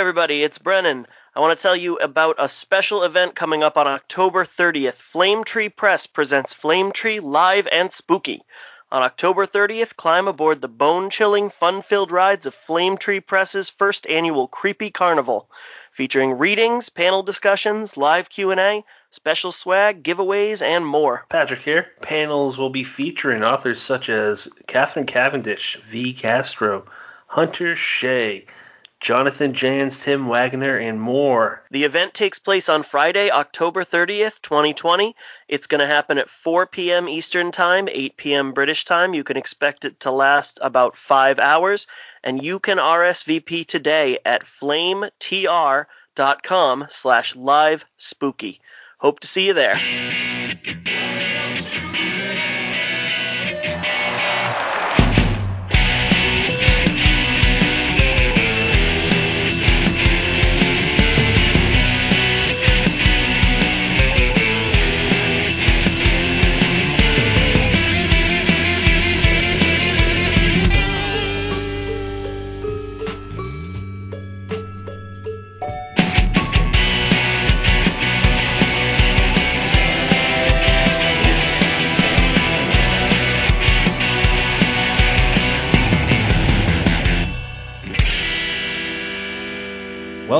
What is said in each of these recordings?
everybody, it's Brennan. I want to tell you about a special event coming up on October 30th. Flame Tree Press presents Flame Tree Live and Spooky. On October 30th, climb aboard the bone-chilling, fun-filled rides of Flame Tree Press's first annual Creepy Carnival, featuring readings, panel discussions, live Q&A, special swag, giveaways, and more. Patrick here. Panels will be featuring authors such as Catherine Cavendish, V. Castro, Hunter Shea, Jonathan Janz, Tim Waggoner, and more. The event takes place on Friday, October 30th, 2020. It's going to happen at 4 p.m. Eastern Time, 8 p.m. British Time. You can expect it to last about five hours, and you can RSVP today at flametr.com slash live spooky. Hope to see you there.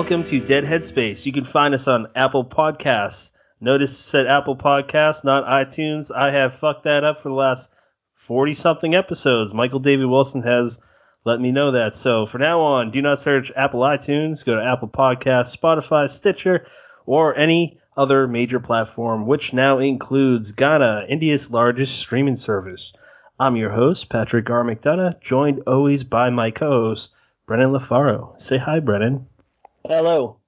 Welcome to Dead Headspace. You can find us on Apple Podcasts. Notice it said Apple Podcasts, not iTunes. I have fucked that up for the last 40 something episodes. Michael David Wilson has let me know that. So for now on, do not search Apple iTunes. Go to Apple Podcasts, Spotify, Stitcher, or any other major platform, which now includes Gaana, India's largest streaming service. I'm your host, Patrick R. McDonough, joined always by my co-host, Brennan LaFaro. Say hi, Brennan. Hello.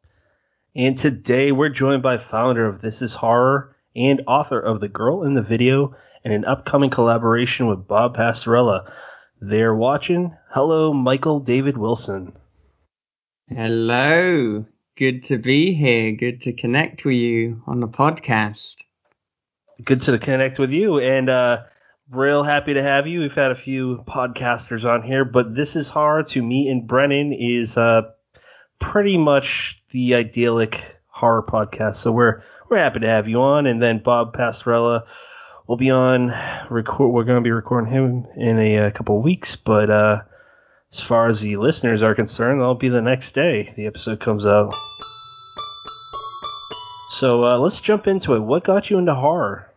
And today we're joined by founder of This Is Horror and author of The Girl in the Video and an upcoming collaboration with Bob Pastorella. They're watching. Hello, Michael David Wilson. Hello. Good to be here. Good to connect with you on the podcast. Good to connect with you and uh real happy to have you. We've had a few podcasters on here, but This Is Horror to me and Brennan is uh pretty much the idyllic horror podcast. So we're we're happy to have you on. And then Bob Pastorella will be on. Record. We're going to be recording him in a, a couple weeks. But uh, as far as the listeners are concerned, that'll be the next day the episode comes out. So uh, let's jump into it. What got you into horror?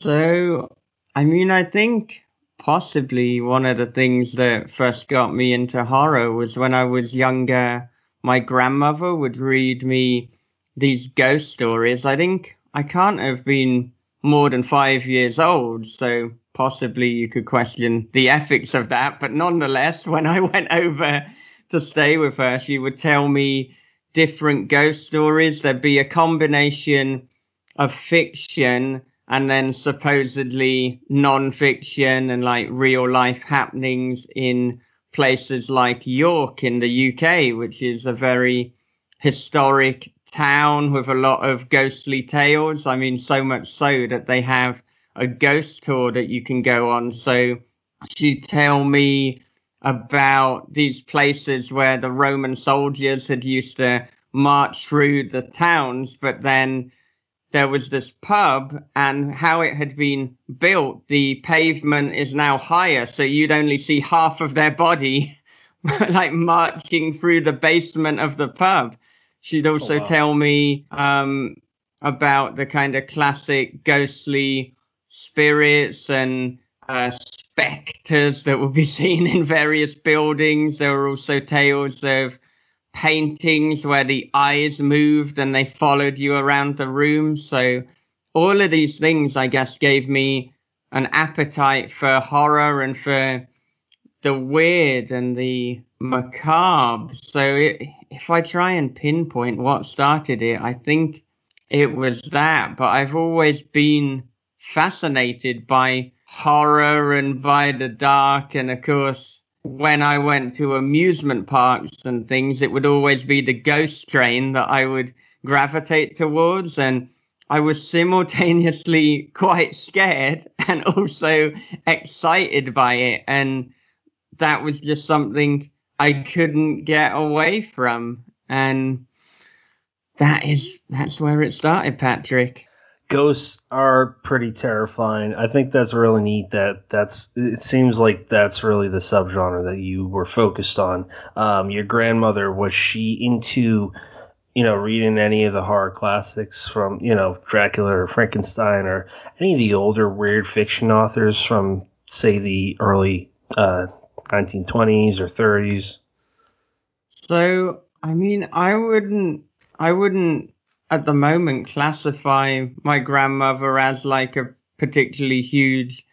So, I mean, I think possibly one of the things that first got me into horror was when I was younger. My grandmother would read me these ghost stories. I think I can't have been more than five years old, so possibly you could question the ethics of that. But nonetheless, when I went over to stay with her, she would tell me different ghost stories. There'd be a combination of fiction and then supposedly non-fiction and like real life happenings in places like York in the UK, which is a very historic town with a lot of ghostly tales. I mean, so much so that they have a ghost tour that you can go on. So she'd tell me about these places where the Roman soldiers had used to march through the towns, but then there was this pub and how it had been built, the pavement is now higher, so you'd only see half of their body like marching through the basement of the pub. She'd also oh, wow. tell me um, about the kind of classic ghostly spirits and uh, specters that would be seen in various buildings. There were also tales of paintings where the eyes moved and they followed you around the room. So all of these things, I guess, gave me an appetite for horror and for the weird and the macabre. So it, if I try and pinpoint what started it, I think it was that. But I've always been fascinated by horror and by the dark. And of course, when I went to amusement parks and things, it would always be the ghost train that I would gravitate towards. And I was simultaneously quite scared and also excited by it. And that was just something I couldn't get away from. And that is that's where it started, Patrick. Ghosts are pretty terrifying. I think that's really neat. That that's it seems like that's really the subgenre that you were focused on. Um, your grandmother was she into you know reading any of the horror classics from you know Dracula or Frankenstein or any of the older weird fiction authors from say the early uh, 1920s or 30s? So I mean, I wouldn't I wouldn't at the moment classify my grandmother as like a particularly huge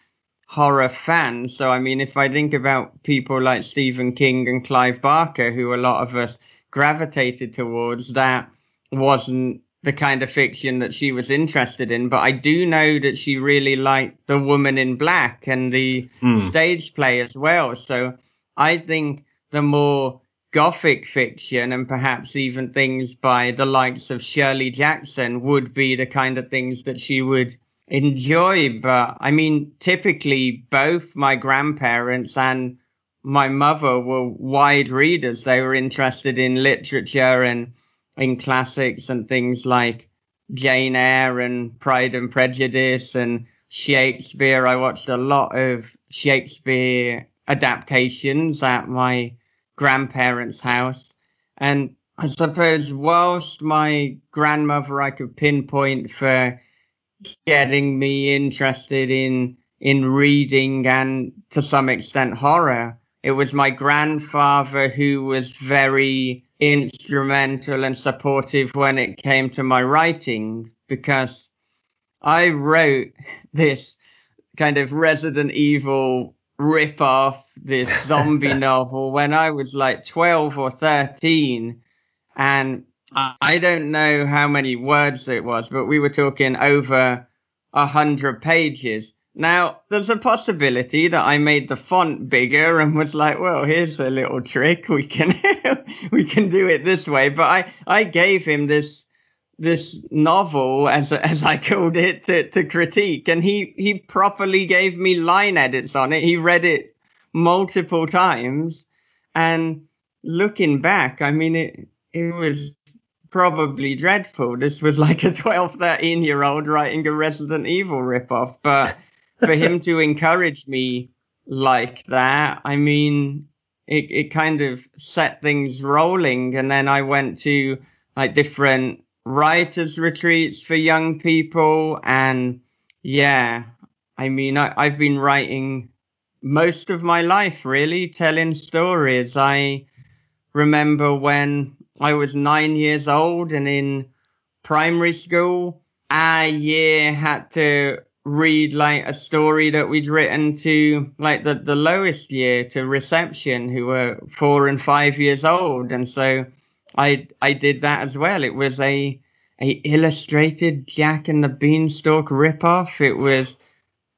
horror fan. So, I mean, if I think about people like Stephen King and Clive Barker, who a lot of us gravitated towards, that wasn't the kind of fiction that she was interested in. But I do know that she really liked The Woman in Black and the mm. stage play as well. So I think the more gothic fiction and perhaps even things by the likes of Shirley Jackson would be the kind of things that she would enjoy. But I mean, typically both my grandparents and my mother were wide readers. They were interested in literature and in classics and things like Jane Eyre and Pride and Prejudice and Shakespeare. I watched a lot of Shakespeare adaptations at my grandparents' house. And I suppose whilst my grandmother I could pinpoint for getting me interested in in reading and to some extent horror, it was my grandfather who was very instrumental and supportive when it came to my writing because I wrote this kind of Resident Evil rip off this zombie novel when I was like 12 or 13. And I don't know how many words it was, but we were talking over a hundred pages. Now, there's a possibility that I made the font bigger and was like, well, here's a little trick. We can, we can do it this way. But I, I gave him this this novel, as as I called it, to, to critique, and he he properly gave me line edits on it. He read it multiple times, and looking back, I mean, it it was probably dreadful. This was like a 12, 13 year old writing a Resident Evil ripoff, but for him to encourage me like that, I mean, it it kind of set things rolling, and then I went to like different writers retreats for young people and yeah i mean I, i've been writing most of my life really telling stories. I remember when i was nine years old and in primary school a year had to read like a story that we'd written to like the, the lowest year to reception who were four and five years old. And so I I did that as well. It was a a illustrated Jack and the Beanstalk ripoff. It was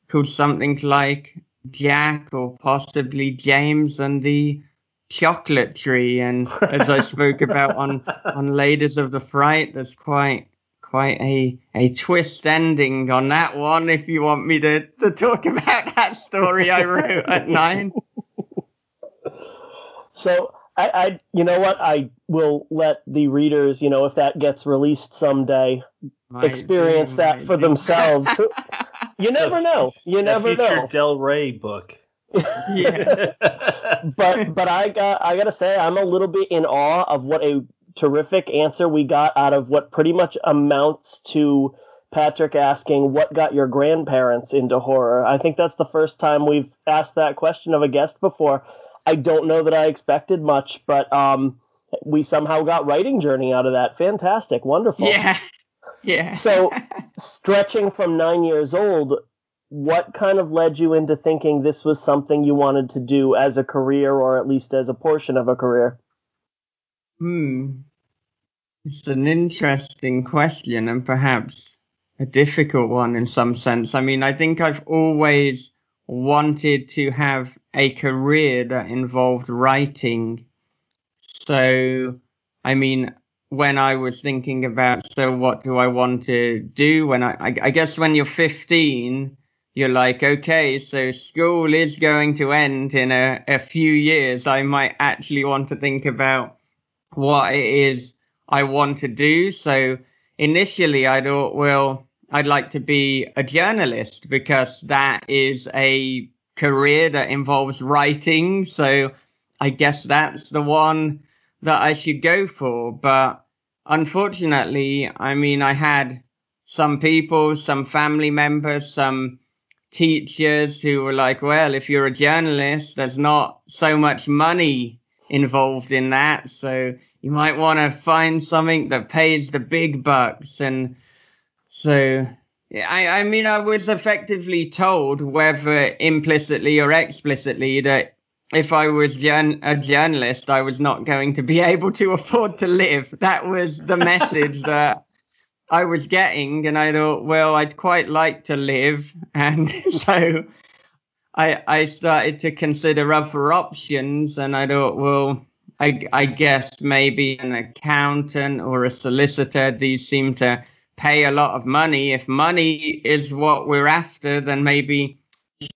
called something like Jack or possibly James and the Chocolate Tree. And as I spoke about on on Ladies of the Fright, there's quite quite a a twist ending on that one. If you want me to to talk about that story I wrote at nine. So I, I, you know what? I will let the readers, you know, if that gets released someday, might experience that for themselves. you never know. You never know. Del Rey book. yeah. but but I got I gotta say I'm a little bit in awe of what a terrific answer we got out of what pretty much amounts to Patrick asking what got your grandparents into horror. I think that's the first time we've asked that question of a guest before. I don't know that I expected much, but um, we somehow got writing journey out of that. Fantastic, wonderful. Yeah, yeah. so, stretching from nine years old, what kind of led you into thinking this was something you wanted to do as a career, or at least as a portion of a career? Hmm. It's an interesting question, and perhaps a difficult one in some sense. I mean, I think I've always wanted to have a career that involved writing. So, I mean, when I was thinking about, so what do I want to do when I, I, I guess when you're 15, you're like, okay, so school is going to end in a, a few years. I might actually want to think about what it is I want to do. So initially I thought, well, I'd like to be a journalist because that is a career that involves writing. So I guess that's the one that I should go for. But unfortunately, I mean, I had some people, some family members, some teachers who were like, well, if you're a journalist, there's not so much money involved in that. So you might want to find something that pays the big bucks. And so, I, I mean, I was effectively told, whether implicitly or explicitly, that if I was a journalist, I was not going to be able to afford to live. That was the message that I was getting. And I thought, well, I'd quite like to live. And so I, I started to consider other options. And I thought, well, I, I guess maybe an accountant or a solicitor, these seem to pay a lot of money. If money is what we're after, then maybe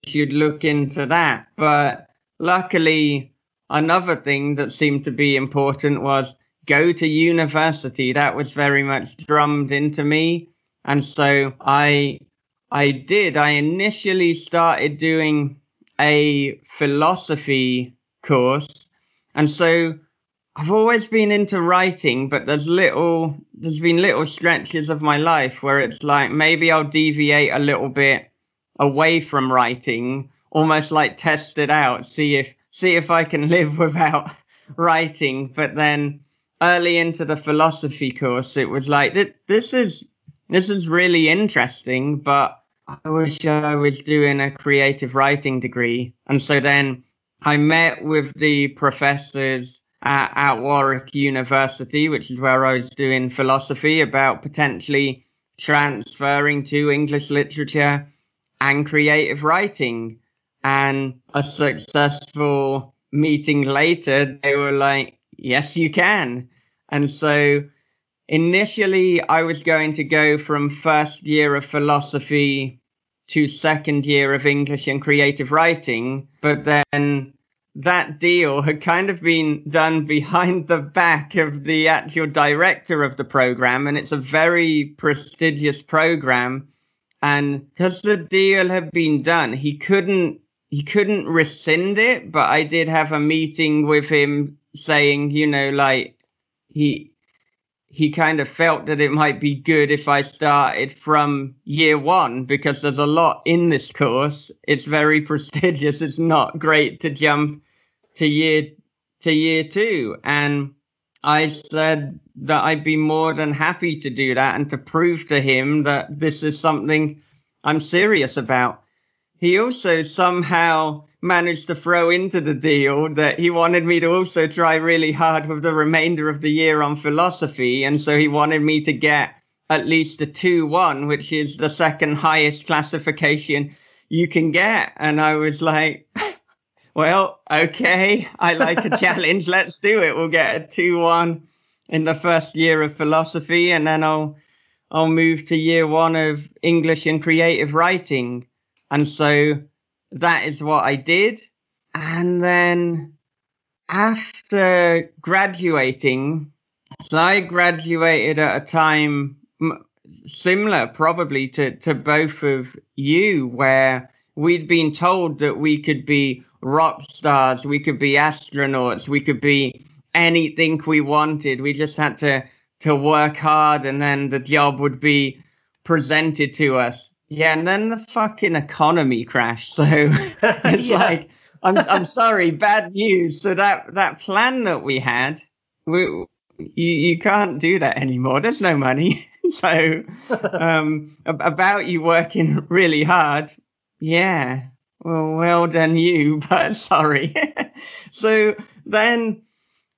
you'd look into that. But luckily, another thing that seemed to be important was go to university. That was very much drummed into me. And so I, I did. I initially started doing a philosophy course and so I've always been into writing, but there's little, there's been little stretches of my life where it's like maybe I'll deviate a little bit away from writing, almost like test it out, see if, see if I can live without writing. But then early into the philosophy course, it was like, this is, this is really interesting, but I wish I was doing a creative writing degree. And so then I met with the professors at, at Warwick University, which is where I was doing philosophy, about potentially transferring to English literature and creative writing. And a successful meeting later, they were like, yes, you can. And so initially I was going to go from first year of philosophy to second year of English and creative writing, but then that deal had kind of been done behind the back of the actual director of the program, and it's a very prestigious program. And because the deal had been done, he couldn't he couldn't rescind it. But I did have a meeting with him saying, you know, like he he kind of felt that it might be good if I started from year one because there's a lot in this course. It's very prestigious. It's not great to jump to year to year two. And I said that I'd be more than happy to do that and to prove to him that this is something I'm serious about. He also somehow managed to throw into the deal that he wanted me to also try really hard with the remainder of the year on philosophy. And so he wanted me to get at least a 2-1, which is the second highest classification you can get. And I was like, well, okay, I like a challenge. Let's do it. We'll get a 2-1 in the first year of philosophy and then I'll I'll move to year 1 of English and creative writing. And so that is what I did. And then after graduating, so I graduated at a time similar probably to, to both of you, where we'd been told that we could be rock stars, we could be astronauts, we could be anything we wanted. We just had to, to work hard and then the job would be presented to us. Yeah, and then the fucking economy crashed. So it's yeah. like, I'm I'm sorry, bad news. So that that plan that we had, we you you can't do that anymore. There's no money. so um about you working really hard. Yeah. Well, well done you, but sorry. so then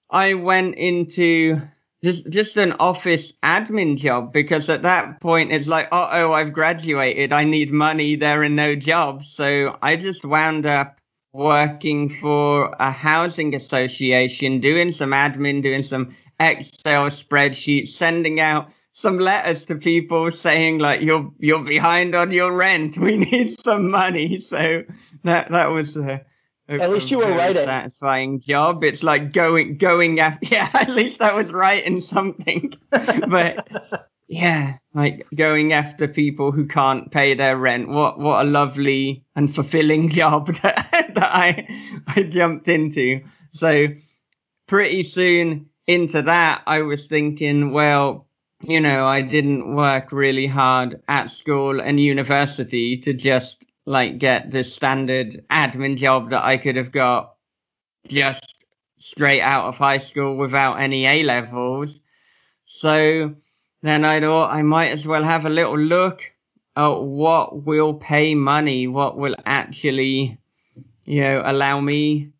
I went into just just an office admin job because at that point it's like, oh, oh, I've graduated, I need money, there are no jobs. So I just wound up working for a housing association, doing some admin, doing some Excel spreadsheets, sending out some letters to people saying like you're you're behind on your rent. We need some money. So that that was a, a At least you were writing. Satisfying job. It's like going going after. Yeah, at least I was writing something. but yeah, like going after people who can't pay their rent. What what a lovely and fulfilling job that, that I I jumped into. So pretty soon into that, I was thinking, well, you know, I didn't work really hard at school and university to just like get the standard admin job that I could have got just straight out of high school without any A levels. So then I thought I might as well have a little look at what will pay money, what will actually, you know, allow me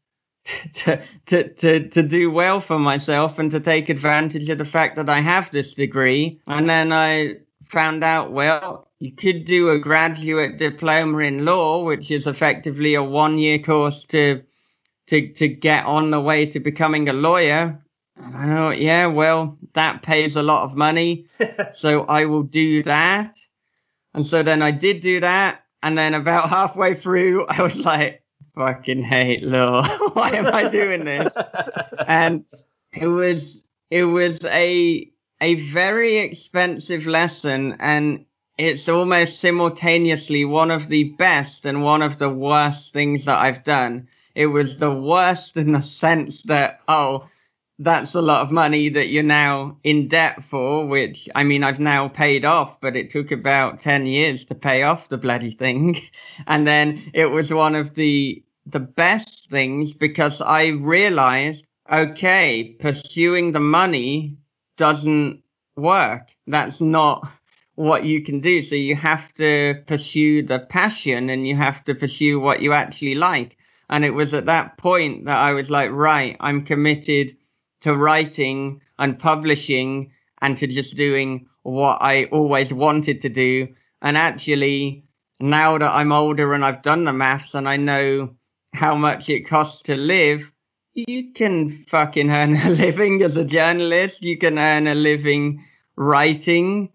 to, to, to, to do well for myself and to take advantage of the fact that I have this degree. And then I found out, well, you could do a graduate diploma in law, which is effectively a one year course to, to, to get on the way to becoming a lawyer. And I thought, yeah, well, that pays a lot of money. so I will do that. And so then I did do that. And then about halfway through, I was like, fucking hate law. Why am I doing this? and it was it was a a very expensive lesson and it's almost simultaneously one of the best and one of the worst things that I've done. It was the worst in the sense that oh that's a lot of money that you're now in debt for, which I mean, I've now paid off, but it took about 10 years to pay off the bloody thing. And then it was one of the, the best things because I realized, okay, pursuing the money doesn't work. That's not what you can do. So you have to pursue the passion and you have to pursue what you actually like. And it was at that point that I was like, right, I'm committed to writing and publishing and to just doing what I always wanted to do. And actually, now that I'm older and I've done the maths and I know how much it costs to live, you can fucking earn a living as a journalist. You can earn a living writing.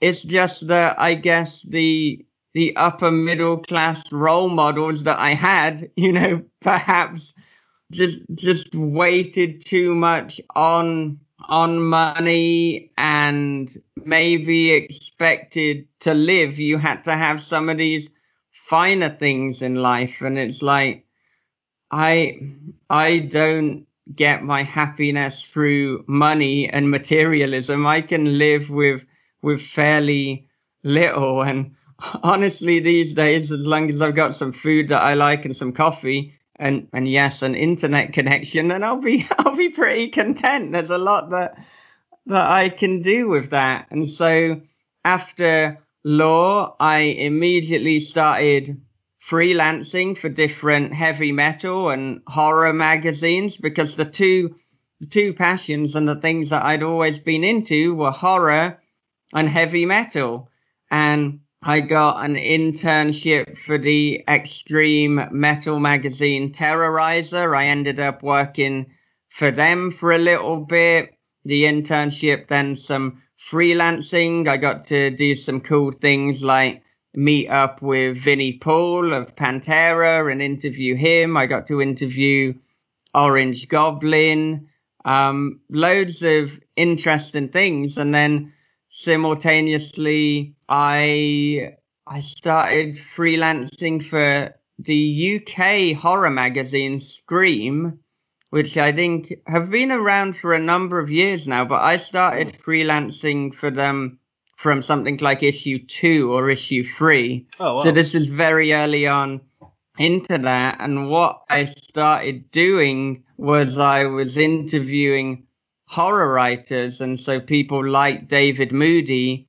It's just that I guess the the upper middle class role models that I had, you know, perhaps just just waited too much on on money and maybe expected to live you had to have some of these finer things in life and it's like i i don't get my happiness through money and materialism i can live with with fairly little and honestly these days as long as i've got some food that i like and some coffee and and yes, an internet connection, and I'll be I'll be pretty content. There's a lot that that I can do with that. And so after law, I immediately started freelancing for different heavy metal and horror magazines because the two the two passions and the things that I'd always been into were horror and heavy metal. And I got an internship for the extreme metal magazine Terrorizer. I ended up working for them for a little bit. The internship, then some freelancing. I got to do some cool things like meet up with Vinnie Paul of Pantera and interview him. I got to interview Orange Goblin. Um, loads of interesting things. And then simultaneously I I started freelancing for the UK horror magazine Scream, which I think have been around for a number of years now, but I started oh. freelancing for them from something like issue two or issue three. Oh, wow. So this is very early on into that. And what I started doing was I was interviewing horror writers. And so people like David Moody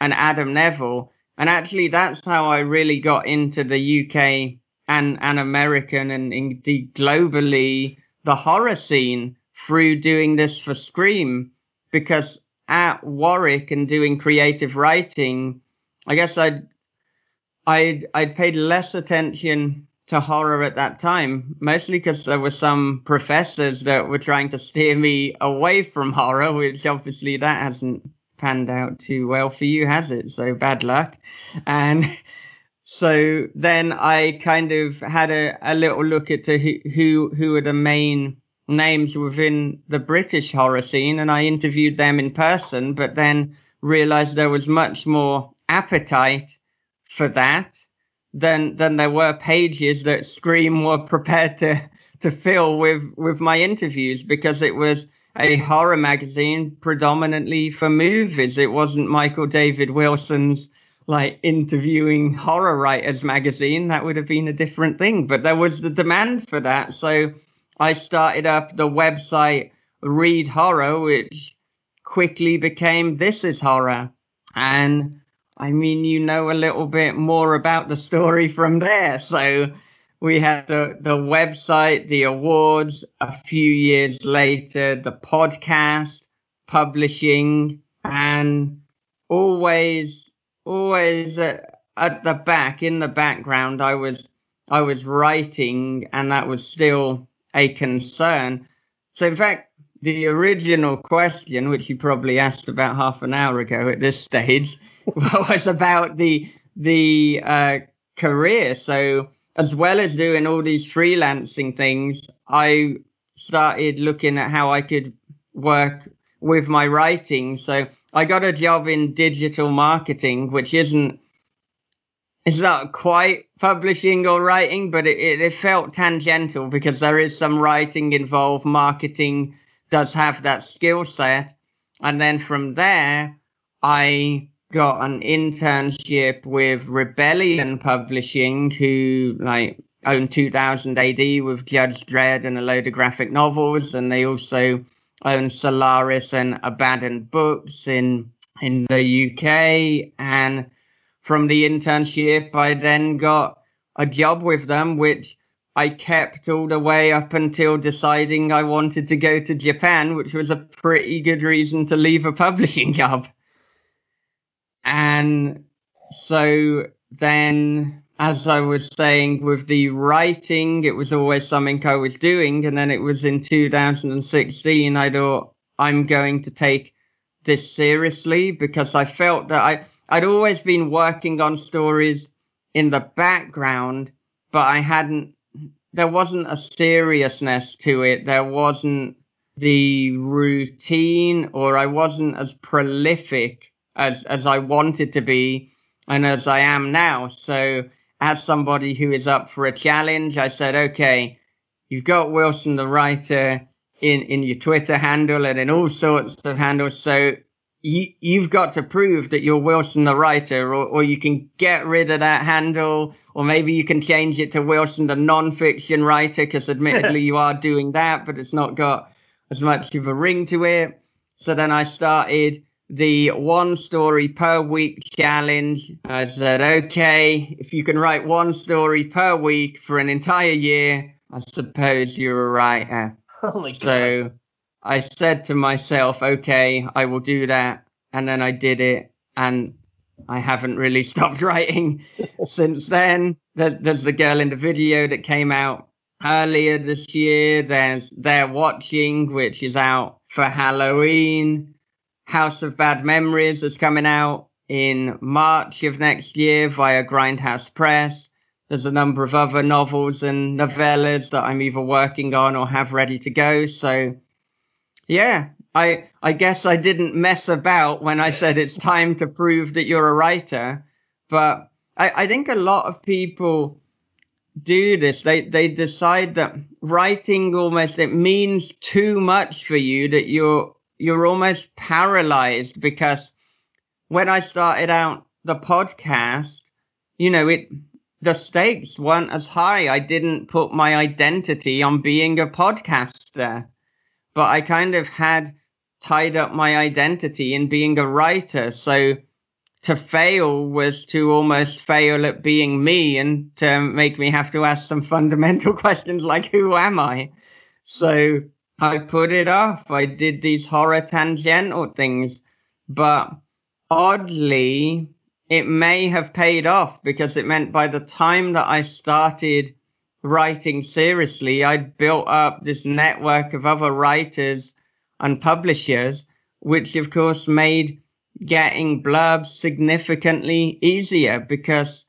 and Adam Nevill. And actually, that's how I really got into the UK and, and American and indeed globally the horror scene through doing this for Scream. Because at Warwick and doing creative writing, I guess I'd, I'd, I'd paid less attention to horror at that time, mostly because there were some professors that were trying to steer me away from horror, which obviously that hasn't panned out too well for you, has it? So bad luck. And so then I kind of had a, a little look at who, who, who the main names within the British horror scene and I interviewed them in person, but then realized there was much more appetite for that than, than there were pages that Scream were prepared to, to fill with, with my interviews because it was a horror magazine predominantly for movies. It wasn't Michael David Wilson's like interviewing horror writers magazine. That would have been a different thing, but there was the demand for that. So I started up the website Read Horror, which quickly became This is Horror. And I mean, you know a little bit more about the story from there. So we had the, the website, the awards, a few years later, the podcast, publishing, and always, always at, the back, in the background, I was, I was writing and that was still a concern. So in fact, the original question, which you probably asked about half an hour ago at this stage, was about the, the, uh, career. So, as well as doing all these freelancing things, I started looking at how I could work with my writing. So I got a job in digital marketing, which isn't, it's not quite publishing or writing, but it, it, it felt tangential because there is some writing involved. Marketing does have that skill set. And then from there, I got an internship with Rebellion Publishing, who like own 2000 AD with Judge Dredd and a load of graphic novels, and they also own Solaris and Abaddon Books in in the UK. And from the internship, I then got a job with them, which I kept all the way up until deciding I wanted to go to Japan, which was a pretty good reason to leave a publishing job. And so then, as I was saying, with the writing, it was always something I was doing. And then it was in 2016, I thought, I'm going to take this seriously because I felt that I, I'd always been working on stories in the background, but I hadn't, there wasn't a seriousness to it. There wasn't the routine or I wasn't as prolific as as I wanted to be and as I am now. So as somebody who is up for a challenge, I said, okay, you've got Wilson the writer in in your Twitter handle and in all sorts of handles. So you, you've got to prove that you're Wilson the writer, or, or you can get rid of that handle, or maybe you can change it to Wilson the non-fiction writer, because admittedly you are doing that, but it's not got as much of a ring to it. So then I started the one story per week challenge. I said, okay, if you can write one story per week for an entire year, I suppose you're a writer. Oh my god. So I said to myself, okay, I will do that. And then I did it and I haven't really stopped writing since then. There's the girl in the video that came out earlier this year. There's They're Watching, which is out for Halloween. House of Bad Memories is coming out in March of next year via Grindhouse Press. There's a number of other novels and novellas that I'm either working on or have ready to go. So yeah, I, I guess I didn't mess about when I said it's time to prove that you're a writer, but I, I think a lot of people do this. They, they decide that writing almost, it means too much for you that you're you're almost paralyzed because when I started out the podcast, you know, it, the stakes weren't as high. I didn't put my identity on being a podcaster, but I kind of had tied up my identity in being a writer. So to fail was to almost fail at being me and to make me have to ask some fundamental questions like, who am I? So I put it off. I did these horror tangential things, but oddly, it may have paid off because it meant by the time that I started writing seriously, I'd built up this network of other writers and publishers, which of course made getting blurbs significantly easier because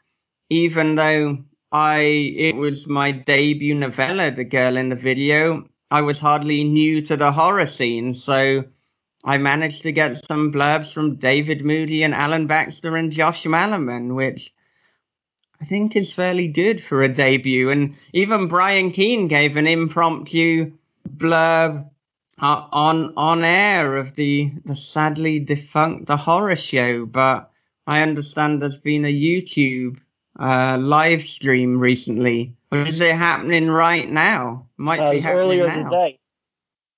even though I it was my debut novella, The Girl in the Video, I was hardly new to the horror scene, so I managed to get some blurbs from David Moody and Alan Baxter and Josh Malerman, which I think is fairly good for a debut. And even Brian Keene gave an impromptu blurb uh, on on air of the the sadly defunct The Horror Show, but I understand there's been a YouTube uh, live stream recently. Or is it happening right now? Might uh, be happening earlier now. today.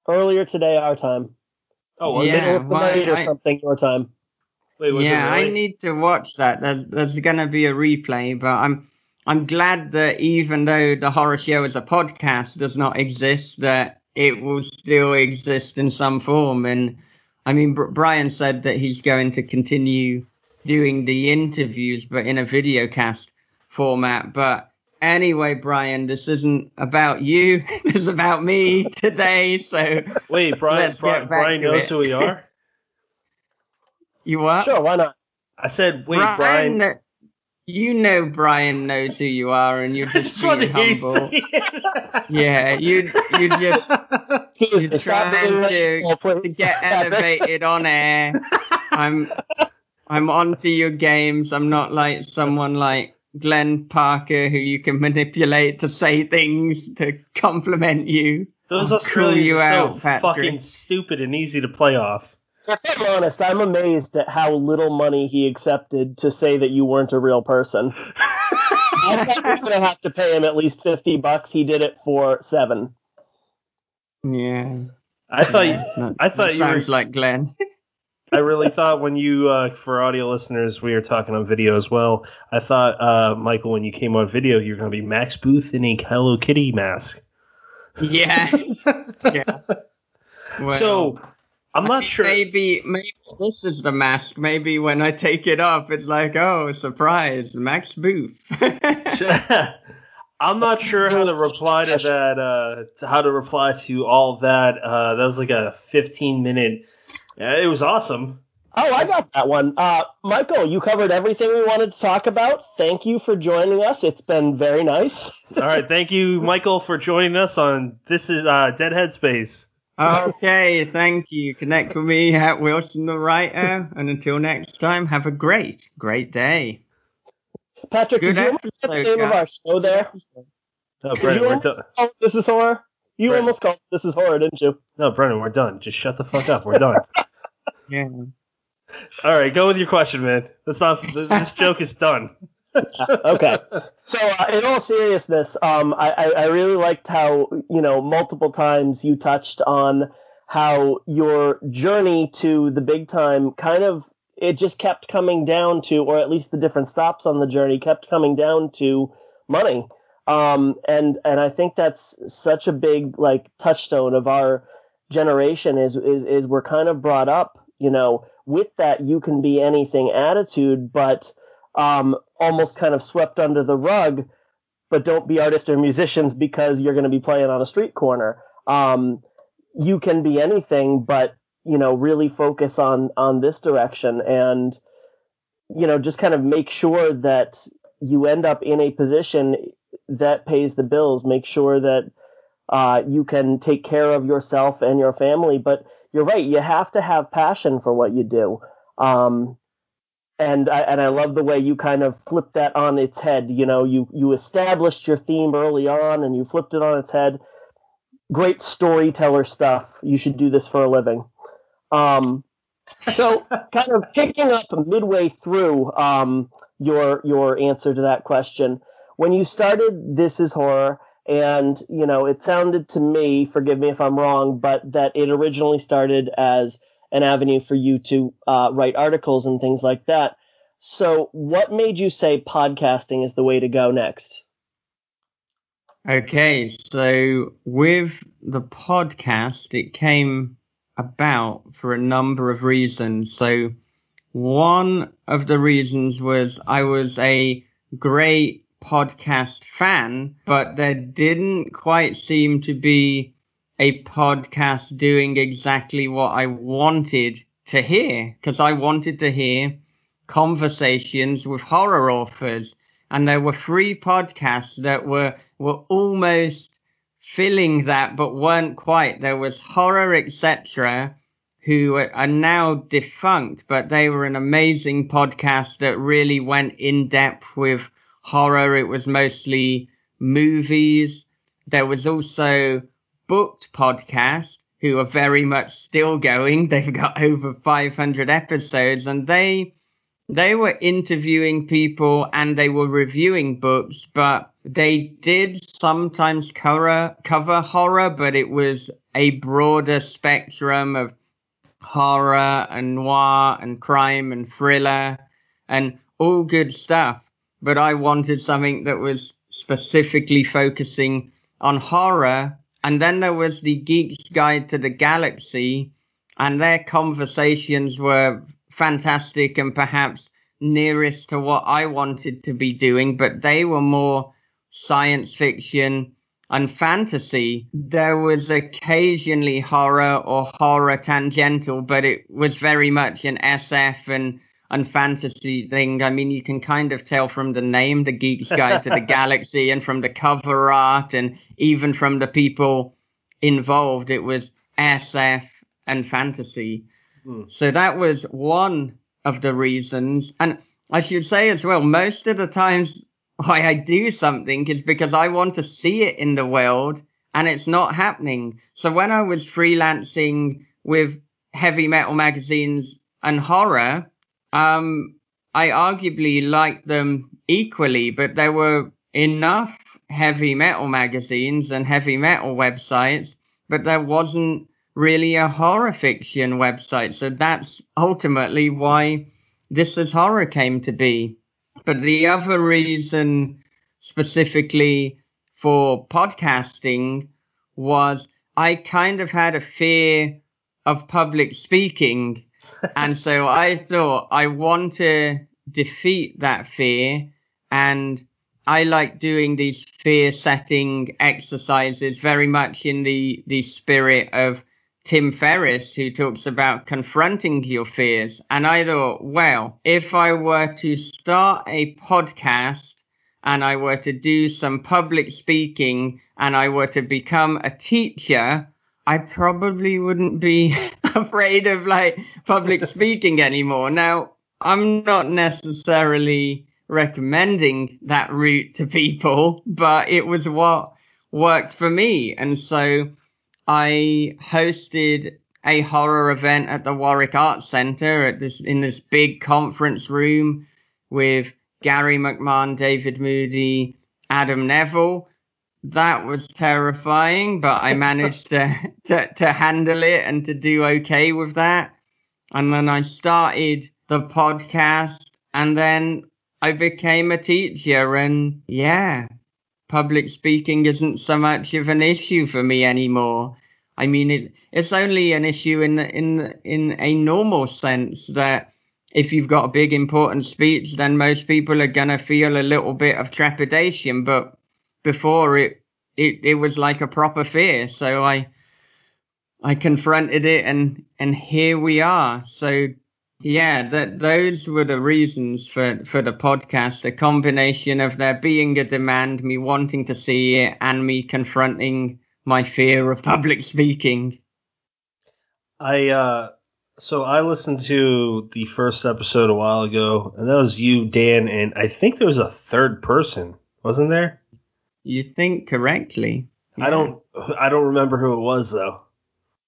Earlier today, our time. Oh, well, yeah, middle of the night or I, something your time. Wait, yeah, really? I need to watch that. There's, there's going to be a replay, but I'm I'm glad that even though the horror show as a podcast does not exist, that it will still exist in some form. And I mean, Br- Brian said that he's going to continue doing the interviews, but in a video cast format. But anyway, Brian, this isn't about you. it's about me today. So wait, Brian, Brian, Brian knows who we are. You what? Sure, why not? I said, wait, Brian. Brian you know Brian knows who you are, and you're just being humble. yeah, you you just Excuse you're trying to, to get elevated on air. I'm I'm onto your games. I'm not like someone like Glenn Parker who you can manipulate to say things to compliment you. Those Australians you are out, so Patrick. fucking stupid and easy to play off. If I'm honest, I'm amazed at how little money he accepted to say that you weren't a real person. I thought we were gonna have to pay him at least fifty bucks. He did it for seven. Yeah. I thought you, I thought you sounds were like Glenn. I really thought when you, uh, for audio listeners, we were talking on video as well. I thought, uh, Michael, when you came on video, you were going to be Max Booth in a Hello Kitty mask. Yeah. yeah. Well, so I'm not sure. Maybe, maybe this is the mask. Maybe when I take it off, it's like, oh, surprise, Max Booth. I'm not sure how to reply to that. Uh, to how to reply to all that. Uh, that was like a 15 minute. Yeah, it was awesome. Oh, I got that one. Uh, Michael, you covered everything we wanted to talk about. Thank you for joining us. It's been very nice. all right, thank you, Michael, for joining us on this is uh, Dead Headspace. Okay, thank you. Connect with me at Wilson the Writer. And until next time, have a great, great day. Patrick, Good did you episode, the name guys. of our show there? No, Brennan, we're done. This is horror. You Brennan. almost called this is horror, didn't you? No, Brennan, we're done. Just shut the fuck up. We're done. yeah. All right, go with your question, man. That's not. This joke is done. okay. So, uh, in all seriousness, um, I, I really liked how, you know, multiple times you touched on how your journey to the big time kind of, it just kept coming down to, or at least the different stops on the journey kept coming down to money. Um, and, and I think that's such a big, like, touchstone of our generation is, is, is we're kind of brought up, you know, with that you can be anything attitude, but, um, almost kind of swept under the rug, but don't be artists or musicians because you're going to be playing on a street corner. Um, you can be anything, but you know, really focus on on this direction and you know, just kind of make sure that you end up in a position that pays the bills. Make sure that uh, you can take care of yourself and your family. But you're right, you have to have passion for what you do. Um, and I, and I love the way you kind of flipped that on its head. You know, you you established your theme early on, and you flipped it on its head. Great storyteller stuff. You should do this for a living. Um, so, kind of picking up midway through um, your your answer to that question, when you started This Is Horror, and you know, it sounded to me, forgive me if I'm wrong, but that it originally started as an avenue for you to uh, write articles and things like that. So, what made you say podcasting is the way to go next? Okay, so with the podcast, it came about for a number of reasons. So, one of the reasons was I was a great podcast fan, but there didn't quite seem to be a podcast doing exactly what I wanted to hear because I wanted to hear conversations with horror authors. And there were three podcasts that were, were almost filling that, but weren't quite. There was Horror Etc., who are now defunct, but they were an amazing podcast that really went in depth with horror. It was mostly movies. There was also Booked Podcast, who are very much still going. They've got over 500 episodes and they, they were interviewing people and they were reviewing books, but they did sometimes cover, cover horror, but it was a broader spectrum of horror and noir and crime and thriller and all good stuff. But I wanted something that was specifically focusing on horror. And then there was the Geek's Guide to the Galaxy, and their conversations were fantastic and perhaps nearest to what I wanted to be doing, but they were more science fiction and fantasy. There was occasionally horror or horror tangential, but it was very much an SF and and fantasy thing. I mean, you can kind of tell from the name, The Geek's Guide to the Galaxy, and from the cover art, and even from the people involved, it was SF and fantasy. Hmm. So that was one of the reasons. And I should say as well, most of the times why I do something is because I want to see it in the world and it's not happening. So when I was freelancing with heavy metal magazines and horror, um, I arguably liked them equally, but there were enough heavy metal magazines and heavy metal websites, but there wasn't really a horror fiction website. So that's ultimately why This Is Horror came to be. But the other reason specifically for podcasting was I kind of had a fear of public speaking and so I thought I want to defeat that fear and I like doing these fear setting exercises very much in the, the spirit of Tim Ferriss, who talks about confronting your fears. And I thought, well, if I were to start a podcast and I were to do some public speaking and I were to become a teacher, I probably wouldn't be afraid of like public speaking anymore. Now, I'm not necessarily recommending that route to people, but it was what worked for me. And so I hosted a horror event at the Warwick Arts Centre at this in this big conference room with Gary McMahon, David Moody, Adam Nevill, that was terrifying, but I managed to, to, to handle it and to do okay with that. And then I started the podcast and then I became a teacher and yeah, public speaking isn't so much of an issue for me anymore. I mean, it, it's only an issue in, in, in a normal sense that if you've got a big important speech, then most people are going to feel a little bit of trepidation, but before it, it, it was like a proper fear. So I, I confronted it and, and here we are. So yeah, that those were the reasons for, for the podcast. A combination of there being a demand, me wanting to see it, and me confronting my fear of public speaking. I uh so I listened to the first episode a while ago, and that was you, Dan, and I think there was a third person, wasn't there? You think correctly. Yeah. I don't. I don't remember who it was though.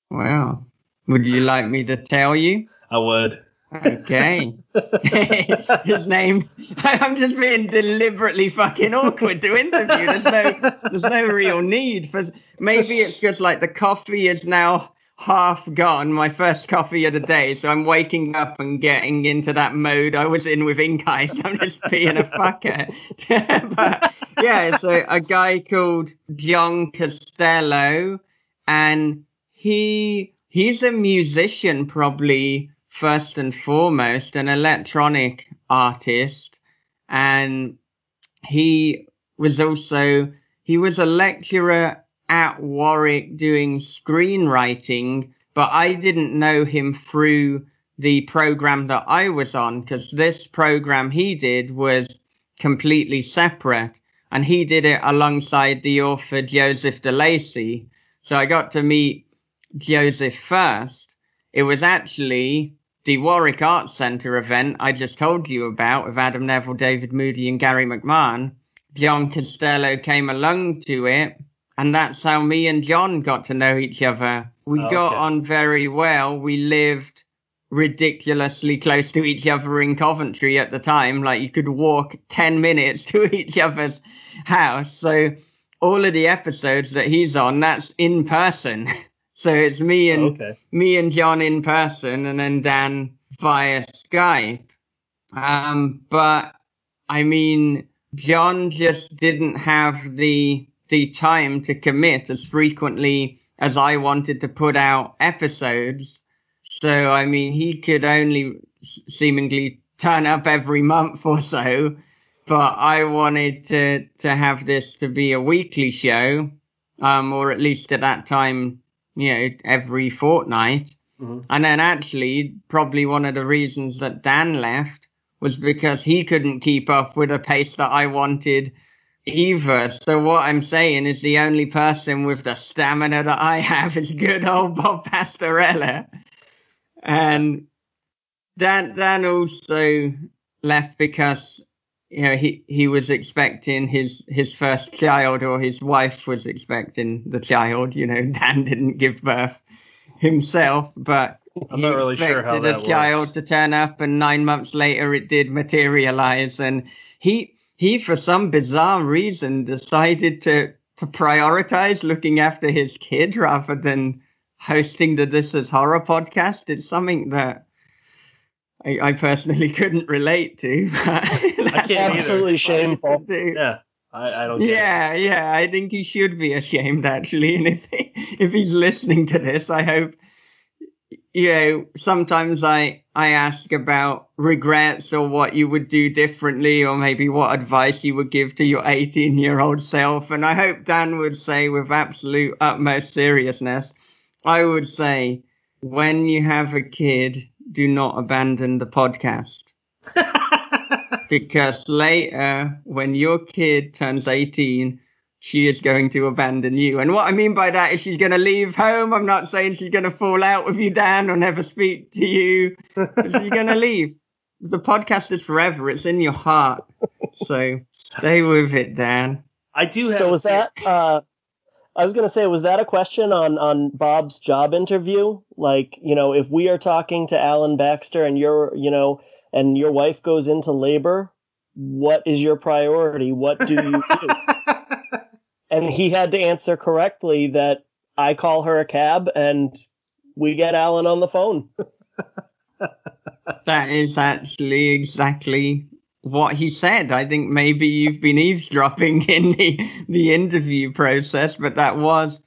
Wow. Would you like me to tell you? I would. Okay. His name. I'm just being deliberately fucking awkward to interview. There's no. There's no real need for. Maybe it's just like the coffee is now half gone, my first coffee of the day, so I'm waking up and getting into that mode I was in with Ink Heist. I'm just being a fucker. but yeah, so a guy called John Costello, and he he's a musician probably first and foremost, an electronic artist, and he was also he was a lecturer at Warwick doing screenwriting, but I didn't know him through the program that I was on because this program he did was completely separate and he did it alongside the author Joseph D'Lacey. So I got to meet Joseph first. It was actually the Warwick Arts Centre event I just told you about with Adam Nevill, David Moody and Gary McMahon. John Costello came along to it and that's how me and John got to know each other. We Oh, got okay. on very well. We lived ridiculously close to each other in Coventry at the time. Like you could walk 10 minutes to each other's house. So all of the episodes that he's on, that's in person. so it's me and okay. me and John in person and then Dan via Skype. Um, but I mean, John just didn't have the the time to commit as frequently as I wanted to put out episodes. So I mean, he could only seemingly turn up every month or so, but I wanted to to have this to be a weekly show, um, or at least at that time, you know, every fortnight. Mhm. And then actually, probably one of the reasons that Dan left was because he couldn't keep up with the pace that I wanted either. So what I'm saying is the only person with the stamina that I have is good old Bob Pastorella. And Dan, Dan also left because, you know, he, he was expecting his, his first child or his wife was expecting the child. You know, Dan didn't give birth himself, but I'm he not really sure how expected that a child works. to turn up, and nine months later it did materialize. And he he for some bizarre reason decided to to prioritize looking after his kid rather than hosting the This Is Horror podcast. It's something that I, I personally couldn't relate to. But can't either. Absolutely shameful. Do. Yeah. I, I don't get it. Yeah, yeah, I think he should be ashamed actually. And if he, if he's listening to this, I hope you know. Sometimes I I ask about regrets or what you would do differently, or maybe what advice you would give to your 18 year old self. And I hope Dan would say with absolute utmost seriousness, I would say, when you have a kid, do not abandon the podcast because later when your kid turns 18 she is going to abandon you and what i mean by that is she's going to leave home i'm not saying she's going to fall out with you dan or never speak to you she's going to leave the podcast is forever it's in your heart so stay with it dan I do have. So was that? Uh, I was gonna say, was that a question on on Bob's job interview? Like, you know, if we are talking to Alan Baxter and you're, you know, and your wife goes into labor, what is your priority? What do you do? and he had to answer correctly that I call her a cab and we get Alan on the phone. that is actually exactly what he said. I think maybe you've been eavesdropping in the, the interview process, but that was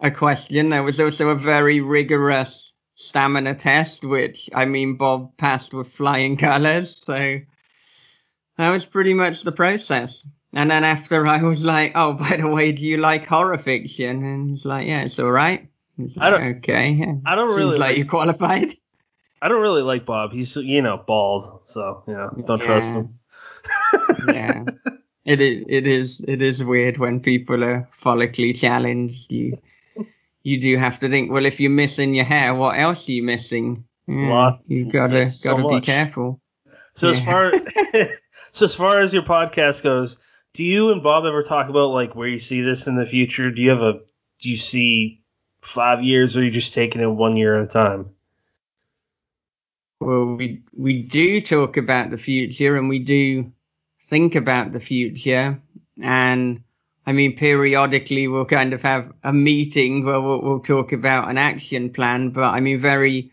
a question. There was also a very rigorous stamina test, which I mean, Bob passed with flying colors. So that was pretty much the process. And then after I was like, oh, by the way, do you like horror fiction? And he's like, yeah, it's all right. He's I don't- okay. yeah. I don't Seems really like like- you qualified. I don't really like Bob. He's you know bald, so you know don't trust him. yeah. It is it is it is weird when people are follically challenged. You you do have to think, well if you're missing your hair, what else are you missing? Yeah, you gotta so gotta be careful. So as far so as far as your podcast goes, do you and Bob ever talk about like where you see this in the future? Do you have a do you see five years or are you just taking it one year at a time? Well we we do talk about the future and we do think about the future and I mean periodically we'll kind of have a meeting where we'll, we'll talk about an action plan, but I mean very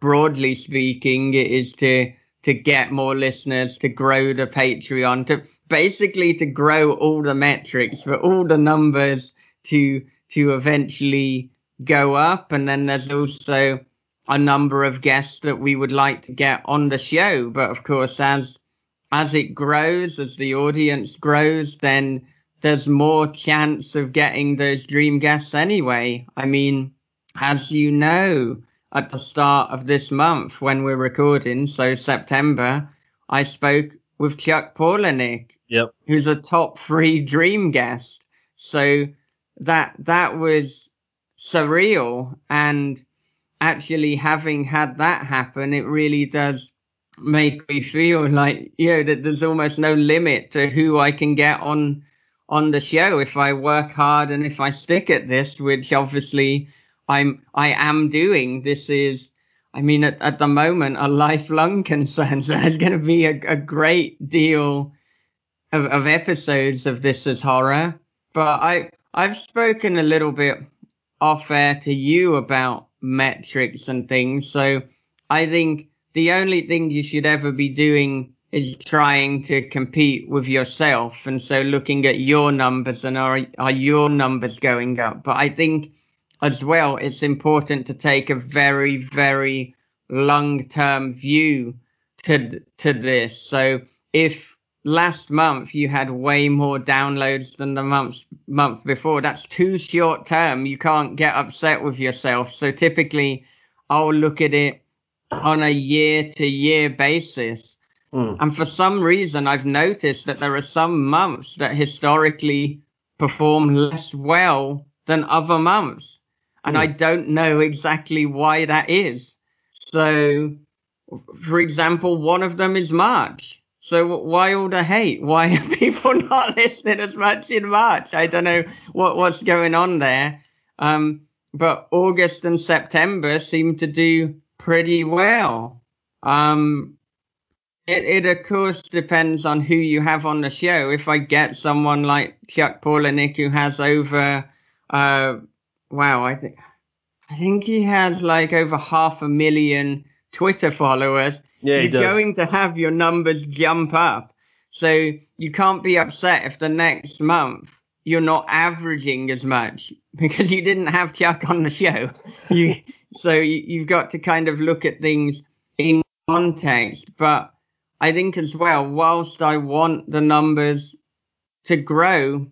broadly speaking, it is to to get more listeners, to grow the Patreon, to basically to grow all the metrics for all the numbers to to eventually go up. And then there's also a number of guests that we would like to get on the show. But of course, as as it grows, as the audience grows, then there's more chance of getting those dream guests anyway. I mean, as you know, at the start of this month when we're recording, so September, I spoke with Chuck Palahniuk, Yep. who's a top three dream guest. So that that was surreal and actually having had that happen, it really does make me feel like you know that there's almost no limit to who I can get on on the show if I work hard and if I stick at this, which obviously I'm I am doing. This is I mean at, at the moment a lifelong concern. So there's gonna be a, a great deal of, of episodes of This Is Horror. But I I've spoken a little bit off air to you about metrics and things. So I think the only thing you should ever be doing is trying to compete with yourself. And so looking at your numbers and are, are your numbers going up? But I think as well, it's important to take a very, very long term view to, to this. So if last month you had way more downloads than the month month before. That's too short term. You can't get upset with yourself. So typically I'll look at it on a year to year basis. Mm. And for some reason I've noticed that there are some months that historically perform less well than other months. And Mm. I don't know exactly why that is. So for example, one of them is March. So why all the hate? Why are people not listening as much in March? I don't know what what's going on there. Um, but August and September seem to do pretty well. Um, it, it of course depends on who you have on the show. If I get someone like Chuck Palahniuk who has over, uh, wow, I think, I think he has like over half a million Twitter followers Yeah, you're does. going to have your numbers jump up. So you can't be upset if the next month you're not averaging as much because you didn't have Chuck on the show. You, so you, you've got to kind of look at things in context. But I think as well, whilst I want the numbers to grow,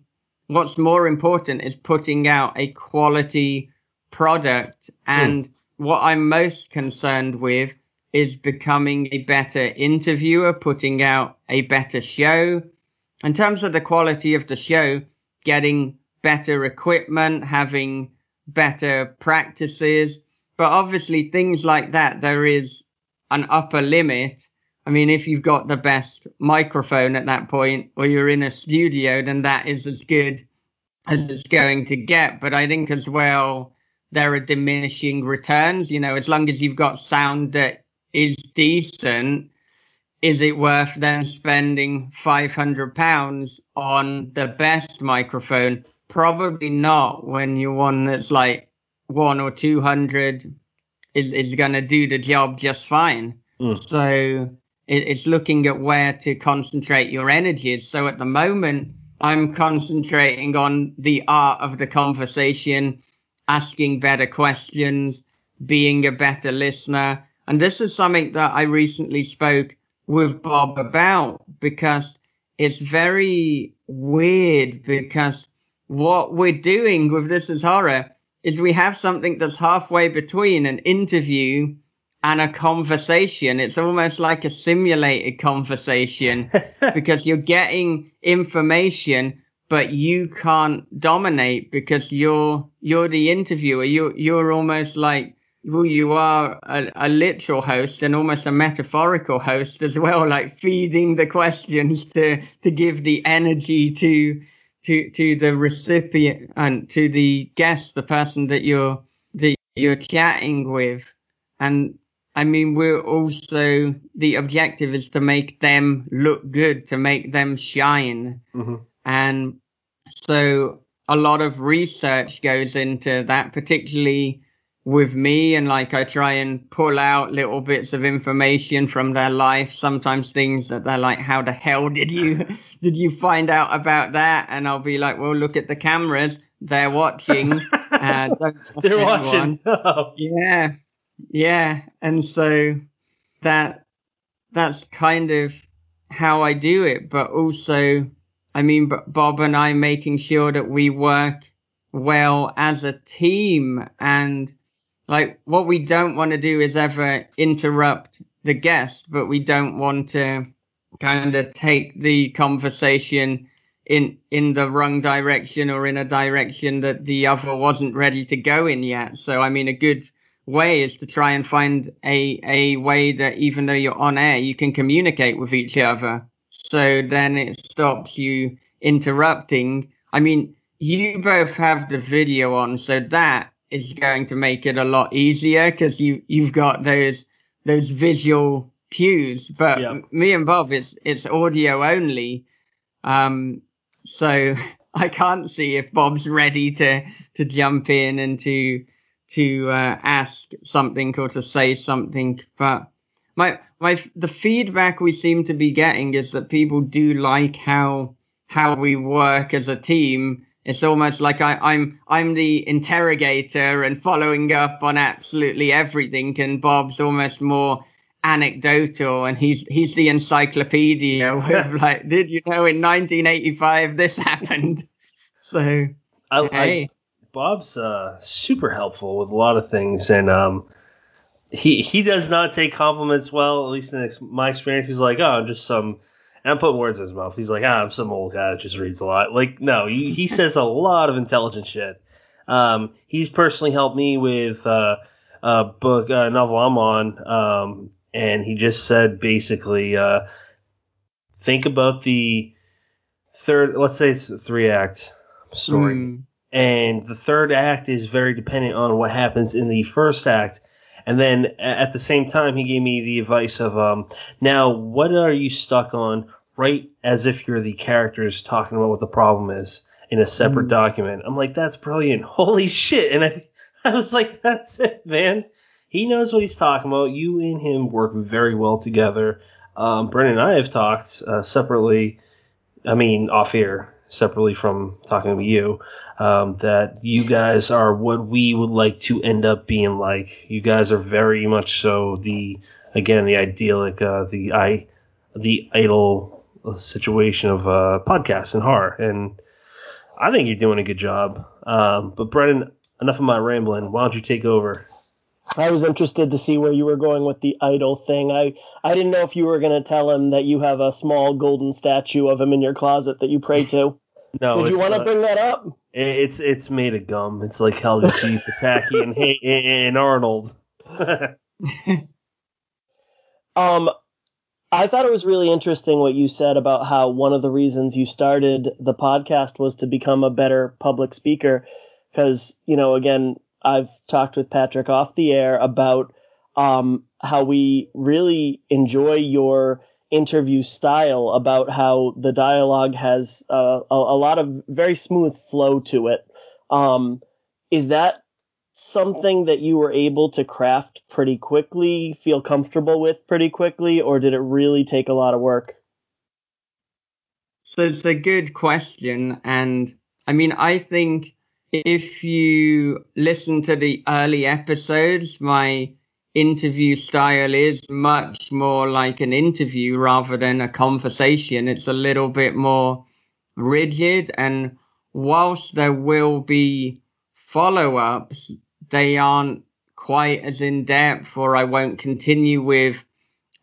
what's more important is putting out a quality product. Hmm. And what I'm most concerned with is becoming a better interviewer, putting out a better show. In terms of the quality of the show, getting better equipment, having better practices. But obviously things like that, there is an upper limit. I mean, if you've got the best microphone at that point or you're in a studio, then that is as good as it's going to get. But I think as well, there are diminishing returns. You know, as long as you've got sound that is decent, is it worth then spending 500 pounds on the best microphone? Probably not when you're one that's like one or 200 is, is going to do the job just fine. Mm. So it, it's looking at where to concentrate your energies. So at the moment, I'm concentrating on the art of the conversation, asking better questions, being a better listener. And this is something that I recently spoke with Bob about because it's very weird because what we're doing with This is Horror is we have something that's halfway between an interview and a conversation. It's almost like a simulated conversation because you're getting information, but you can't dominate because you're you're the interviewer. You you're almost like well, you are a, a literal host and almost a metaphorical host as well, like feeding the questions to to give the energy to to to the recipient and to the guest, the person that you're that you're chatting with, and I mean, we're also the objective is to make them look good, to make them shine. Mhm. And so a lot of research goes into that, particularly with me. And like I try and pull out little bits of information from their life, sometimes things that they're like, how the hell did you, did you find out about that? And I'll be like, well, look at the cameras. They're watching. uh, They're watching. Yeah, yeah, and so that that's kind of how I do it. But also, I mean, Bob and I making sure that we work well as a team, and like what we don't want to do is ever interrupt the guest, but we don't want to kind of take the conversation in in the wrong direction or in a direction that the other wasn't ready to go in yet. So I mean, a good way is to try and find a a way that even though you're on air, you can communicate with each other. So then it stops you interrupting. I mean, you both have the video on, so that is going to make it a lot easier because you you've got those those visual cues. But me and Bob, it's it's audio only. Um, so I can't see if Bob's ready to to jump in and to to uh, ask something or to say something. But my my the feedback we seem to be getting is that people do like how how we work as a team. It's almost like I, I'm I'm the interrogator and following up on absolutely everything, and Bob's almost more anecdotal, and he's he's the encyclopedia with like, did you know in 1985 this happened? So I, I, Bob's uh, super helpful with a lot of things, and um, he he does not take compliments well. At least in my experience, he's like, oh, I'm just some. And I'm putting words in his mouth. He's like, ah, I'm some old guy that just reads a lot. Like, no, he, he says a lot of intelligent shit. Um, he's personally helped me with uh, a book, a novel I'm on, um, and he just said basically, uh, think about the third. Let's say it's a three act story mm, and the third act is very dependent on what happens in the first act. And then at the same time, he gave me the advice of, um, now what are you stuck on? Right as if you're the characters talking about what the problem is in a separate Mm. document. I'm like, that's brilliant. Holy shit. And I, I was like, that's it, man. He knows what he's talking about. You and him work very well together. Um, Brendan and I have talked uh, separately. I mean, off air, separately from talking with you um, that you guys are what we would like to end up being like. You guys are very much so the again the idyllic, uh, the I, the idle situation of uh, podcasts and horror, and I think you're doing a good job. Um, but Brendan, enough of my rambling. Why don't you take over? I was interested to see where you were going with the idol thing. I, I didn't know if you were going to tell him that you have a small golden statue of him in your closet that you pray to. No, Did you want to bring that up? It's it's made of gum. It's like Helga G. Pataki and, hey, and Arnold. Um, I thought it was really interesting what you said about how one of the reasons you started the podcast was to become a better public speaker. Because, you know, again, I've talked with Patrick off the air about um, how we really enjoy your interview style, about how the dialogue has uh, a, a lot of very smooth flow to it. Um, is that something that you were able to craft pretty quickly, feel comfortable with pretty quickly, or did it really take a lot of work? So it's a good question. And I mean, I think if you listen to the early episodes, my interview style is much more like an interview rather than a conversation. It's a little bit more rigid. And whilst there will be follow ups, they aren't quite as in depth, or I won't continue with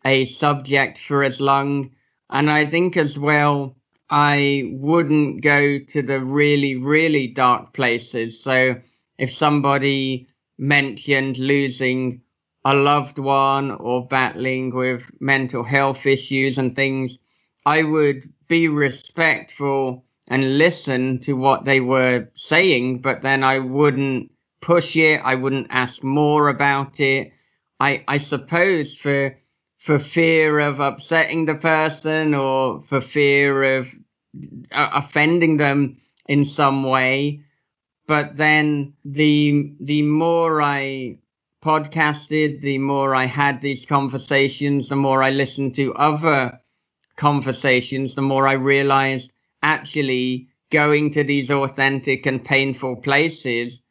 a subject for as long. And I think as well, I wouldn't go to the really, really dark places. So if somebody mentioned losing a loved one or battling with mental health issues and things, I would be respectful and listen to what they were saying, but then I wouldn't push it. I wouldn't ask more about it. I, I suppose for, for fear of upsetting the person or for fear of uh, offending them in some way. But then the, the more I podcasted, the more I had these conversations, the more I listened to other conversations, the more I realized actually going to these authentic and painful places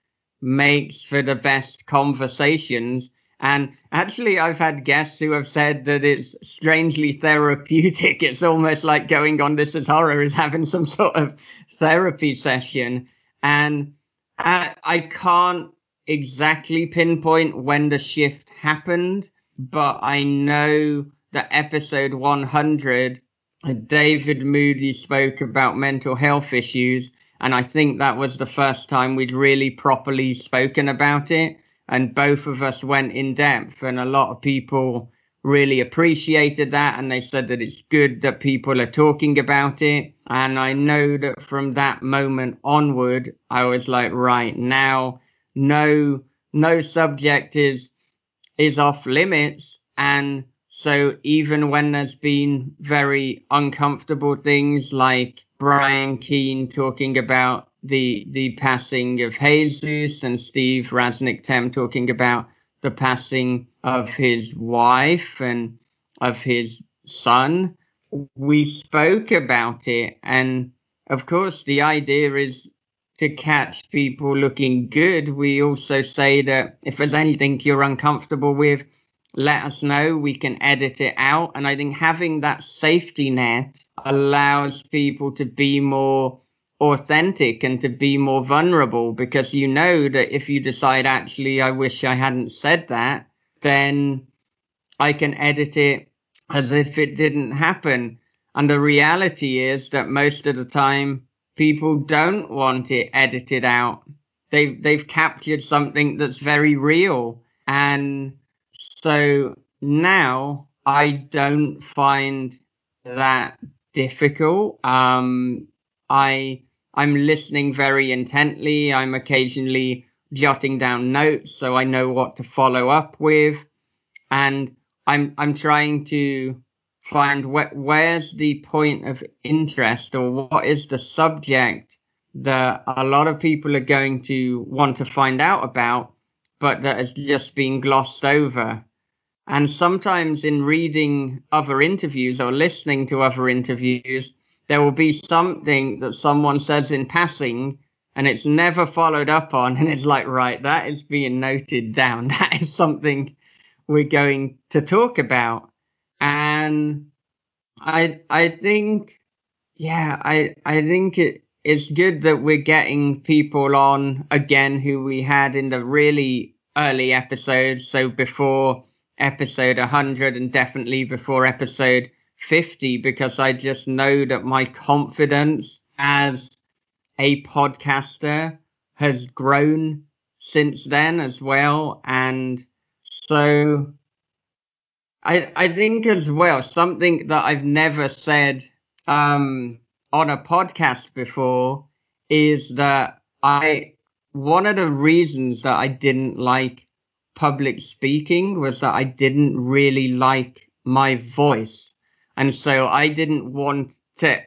makes for the best conversations. And actually, I've had guests who have said that it's strangely therapeutic. It's almost like going on This Is Horror is having some sort of therapy session. And I, I can't exactly pinpoint when the shift happened, but I know that episode 100, David Moody spoke about mental health issues, and I think that was the first time we'd really properly spoken about it. And both of us went in depth, and a lot of people really appreciated that and they said that it's good that people are talking about it. And I know that from that moment onward, I was like, right now, no, no subject is, is off limits. And so even when there's been very uncomfortable things like Brian Keene talking about the, the passing of Jesus and Steve Rasnic Tem talking about the passing of his wife and of his son, we spoke about it. And of course, the idea is to catch people looking good. We also say that if there's anything you're uncomfortable with, let us know. We can edit it out. And I think having that safety net allows people to be more authentic and to be more vulnerable because you know that if you decide actually I wish I hadn't said that, then I can edit it as if it didn't happen. And the reality is that most of the time people don't want it edited out. They've they've captured something that's very real. And so now I don't find that difficult. Um I I'm listening very intently. I'm occasionally jotting down notes so I know what to follow up with, and I'm I'm trying to find wh- where's the point of interest or what is the subject that a lot of people are going to want to find out about, but that has just been glossed over. And sometimes in reading other interviews or listening to other interviews, there will be something that someone says in passing and it's never followed up on and it's like right that is being noted down that is something we're going to talk about and i i think yeah i i think it it's good that we're getting people on again who we had in the really early episodes so before episode 100 and definitely before episode 50 because I just know that my confidence as a podcaster has grown since then as well. And so I, I think as well, something that I've never said, um, on a podcast before is that I, one of the reasons that I didn't like public speaking was that I didn't really like my voice. And so I didn't want to,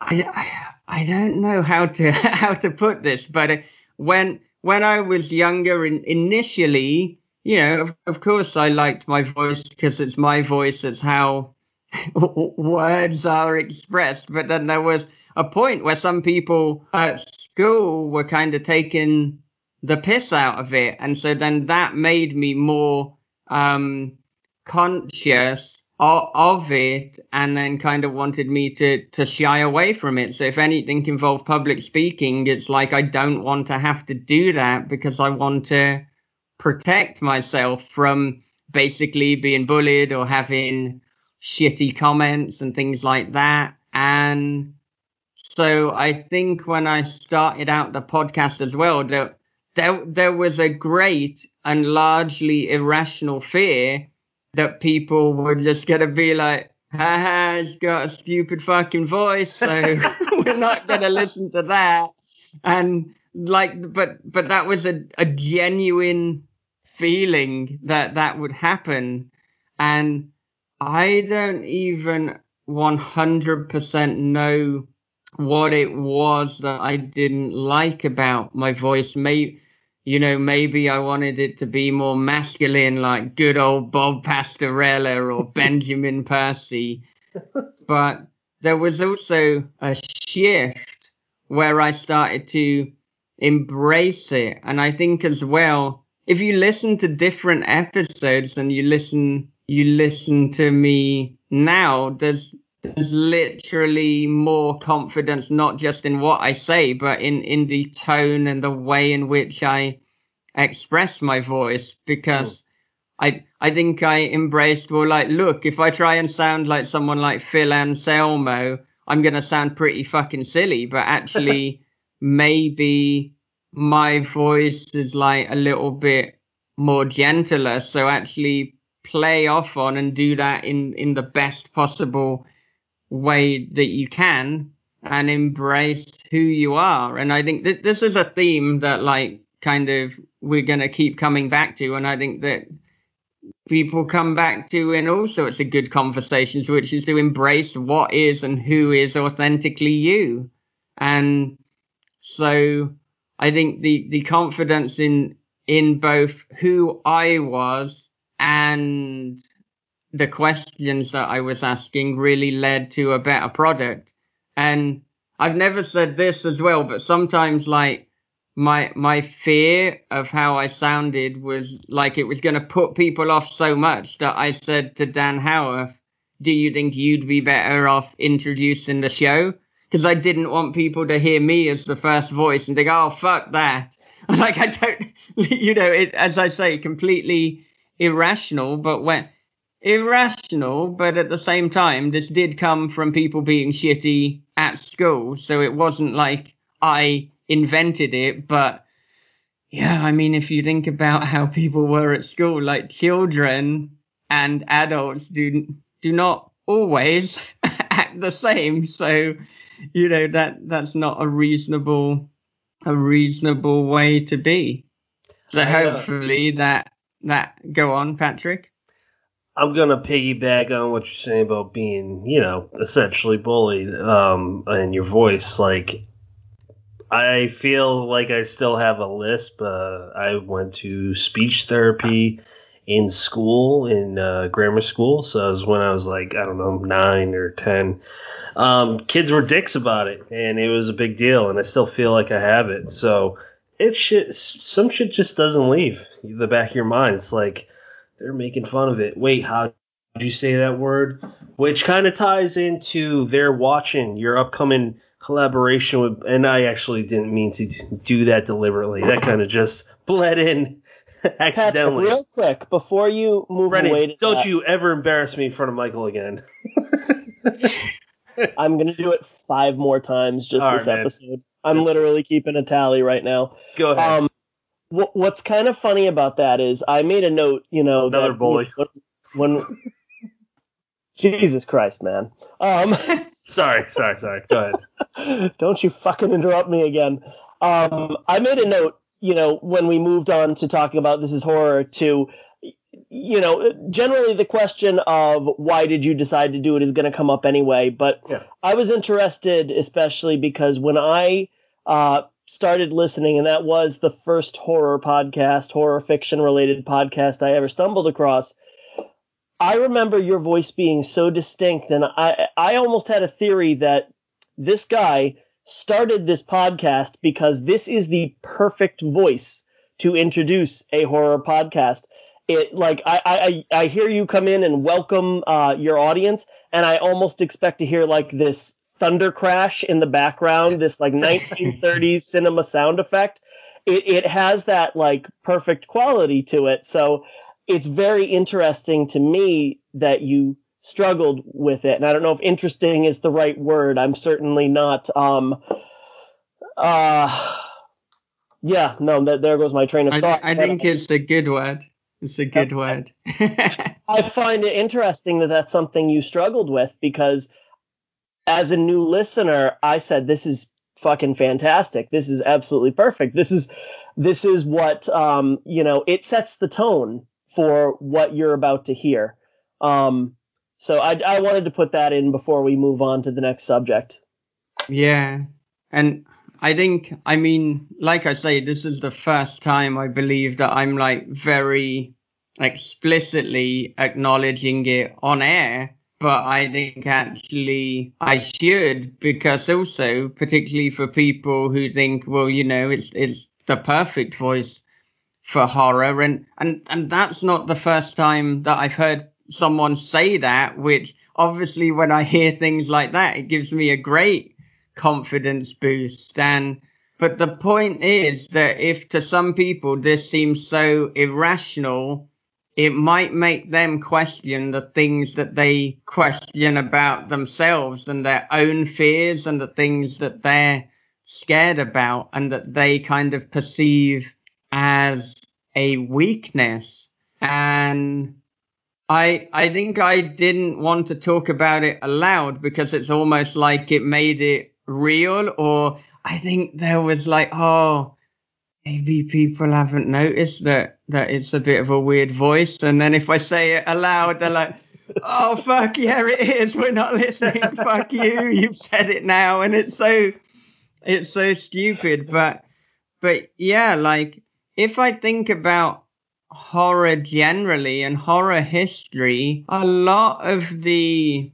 I, I, don't know how to, how to put this, but when, when I was younger in, initially, you know, of, of course I liked my voice because it's my voice. It's how words are expressed. But then there was a point where some people at school were kind of taking the piss out of it. And so then that made me more, um, conscious of it and then kind of wanted me to to shy away from it so if anything involved public speaking it's like i don't want to have to do that because i want to protect myself from basically being bullied or having shitty comments and things like that and so i think when i started out the podcast as well there there, there was a great and largely irrational fear that people were just gonna be like, haha, he's got a stupid fucking voice, so we're not gonna listen to that. And like, but, but that was a, a genuine feeling that that would happen. And I don't even 100% know what it was that I didn't like about my voice. Maybe, you know, maybe I wanted it to be more masculine, like good old Bob Pastorella or Benjamin Percy. But there was also a shift where I started to embrace it. And I think as well, if you listen to different episodes and you listen, you listen to me now, there's there's literally more confidence, not just in what I say, but in, in the tone and the way in which I express my voice. Because I I think I embraced well like look if I try and sound like someone like Phil Anselmo I'm gonna sound pretty fucking silly. But actually maybe my voice is like a little bit more gentler so actually play off on and do that in in the best possible way that you can and embrace who you are and I think that this is a theme that like kind of we're going to keep coming back to and I think that people come back to in all sorts of good conversations, which is to embrace what is and who is authentically you. And so I think the, the confidence in, in both who I was and the questions that I was asking really led to a better product. And I've never said this as well, but sometimes like my my fear of how I sounded was like it was going to put people off so much that I said to Dan Howarth, "Do you think you'd be better off introducing the show?" Because I didn't want people to hear me as the first voice and think, "Oh fuck that." Like I don't, you know, it, as I say, completely irrational, but when irrational, but at the same time, this did come from people being shitty at school, so it wasn't like I invented it, but yeah, I mean, if you think about how people were at school, like children and adults do do not always act the same. So, you know, that that's not a reasonable a reasonable way to be. So hopefully that that go on, Patrick. I'm gonna piggyback on what you're saying about being, you know, essentially bullied, um, and your voice. Like, I feel like I still have a lisp. Uh, I went to speech therapy in school, in uh, grammar school. So it was when I was like, I don't know, nine or ten. Um, kids were dicks about it, and it was a big deal. And I still feel like I have it. So it shit, some shit just doesn't leave the back of your mind. It's like they're making fun of it. Wait, how did you say that word? Which kind of ties into they're watching your upcoming collaboration with, and I actually didn't mean to do that deliberately. That kind of just bled in accidentally. Patrick, real quick, before you move Brendan, away don't that, you ever embarrass me in front of Michael again. I'm gonna do it five more times just All this right, man. episode. I'm literally keeping a tally right now. Go ahead. Um, wh- what's kind of funny about that is I made a note, you know, Another that bully. when, when Jesus Christ, man. Um, sorry, sorry, sorry. Go ahead. don't you fucking interrupt me again. Um, I made a note, you know, when we moved on to talking about this is horror to, you know, generally the question of why did you decide to do it is going to come up anyway. But Yeah. I was interested, especially because when I uh, started listening, and that was the first horror podcast, horror fiction related podcast I ever stumbled across. I remember your voice being so distinct, and I I almost had a theory that this guy started this podcast because this is the perfect voice to introduce a horror podcast. It like I I, I hear you come in and welcome uh, your audience, and I almost expect to hear like this thunder crash in the background, this like 1930s cinema sound effect. It it has that like perfect quality to it. So it's very interesting to me that you struggled with it. And I don't know if interesting is the right word. I'm certainly not um uh yeah, no, that there goes my train of thought. I But think it's a good word. It's a good word. I find it interesting that that's something you struggled with because as a new listener, I said this is fucking fantastic. This is absolutely perfect. This is this is what um, you know, it sets the tone for what you're about to hear. Um, so I, I wanted to put that in before we move on to the next subject. Yeah. And I think, I mean, like I say, this is the first time I believe that I'm like very explicitly acknowledging it on air. But I think actually I should because also, particularly for people who think, well, you know, it's, it's the perfect voice for horror. And, and, and that's not the first time that I've heard someone say that, which obviously when I hear things like that, it gives me a great confidence boost. And but the point is that if to some people this seems so irrational, it might make them question the things that they question about themselves and their own fears and the things that they're scared about and that they kind of perceive as a weakness. And I I think I didn't want to talk about it aloud because it's almost like it made it real or I think there was like, oh, maybe people haven't noticed that that it's a bit of a weird voice, and then if I say it aloud, they're like, "Oh fuck yeah, it is. We're not listening. fuck you. You've said it now," and it's so it's so stupid. But but yeah, like if I think about horror generally and horror history, a lot of the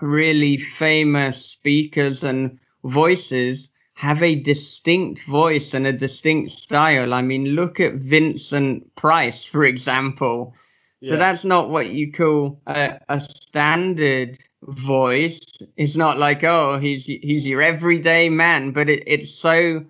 really famous speakers and voices have a distinct voice and a distinct style. I mean, look at Vincent Price, for example. Yeah. So that's not what you call a, a, standard voice. It's not like, oh, he's he's your everyday man, but it, it's so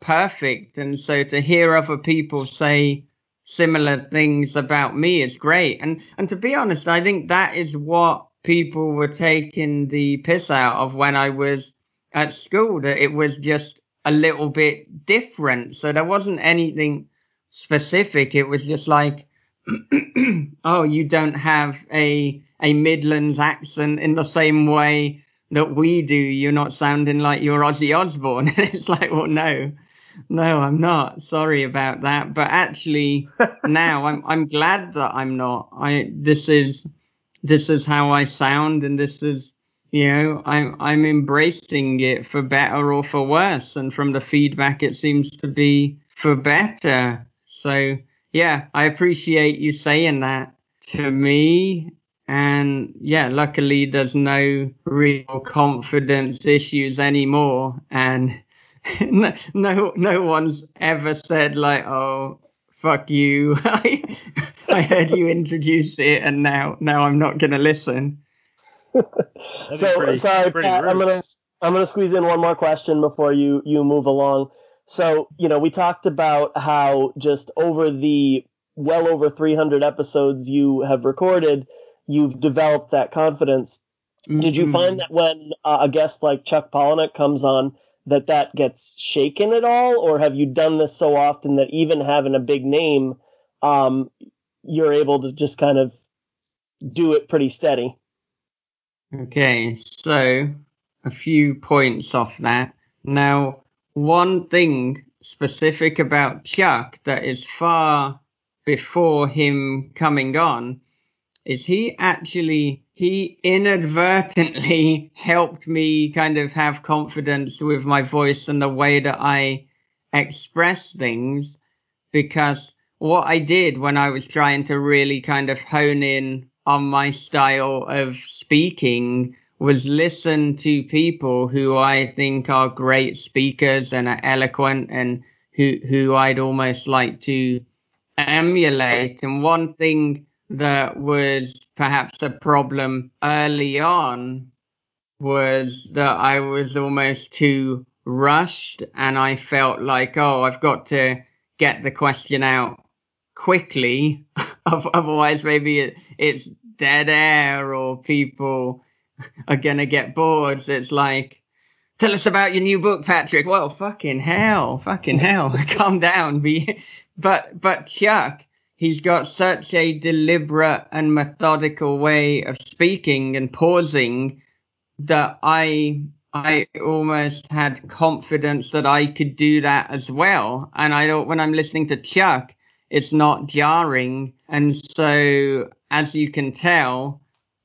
perfect. And so to hear other people say similar things about me is great. And and to be honest, I think that is what people were taking the piss out of when I was at school that it was just a little bit different. So there wasn't anything specific. It was just like, oh, you don't have a a Midlands accent in the same way that we do. You're not sounding like you're Ozzy Osbourne. And it's like, well, no, no, I'm not. Sorry about that. But actually, now I'm I'm glad that I'm not. I this is this is how I sound, and this is you know, I'm I'm embracing it for better or for worse, and from the feedback, it seems to be for better. So yeah, I appreciate you saying that to me. And yeah, luckily there's no real confidence issues anymore, and no no one's ever said like, oh fuck you, I heard you introduce it, and now now I'm not gonna listen so pretty, sorry, Pat. I'm gonna I'm gonna squeeze in one more question before you you move along. So you know we talked about how just over the well over 300 episodes you have recorded, you've developed that confidence. Mm-hmm. Did you find that when uh, a guest like Chuck Palahniuk comes on, that that gets shaken at all, or have you done this so often that even having a big name, um, you're able to just kind of do it pretty steady? Okay, so a few points off that. Now, one thing specific about Chuck that is far before him coming on is he actually he inadvertently helped me kind of have confidence with my voice and the way that I express things because what I did when I was trying to really kind of hone in on my style of speaking was listen to people who I think are great speakers and are eloquent and who who I'd almost like to emulate. And one thing that was perhaps a problem early on was that I was almost too rushed and I felt like, oh, I've got to get the question out quickly. Otherwise, maybe it, it's dead air or people are gonna get bored. So it's like, tell us about your new book, Patrick. Well, fucking hell, fucking hell, calm down. Be, but but Chuck, he's got such a deliberate and methodical way of speaking and pausing that I I almost had confidence that I could do that as well. And I don't when I'm listening to Chuck, it's not jarring. And so, as you can tell,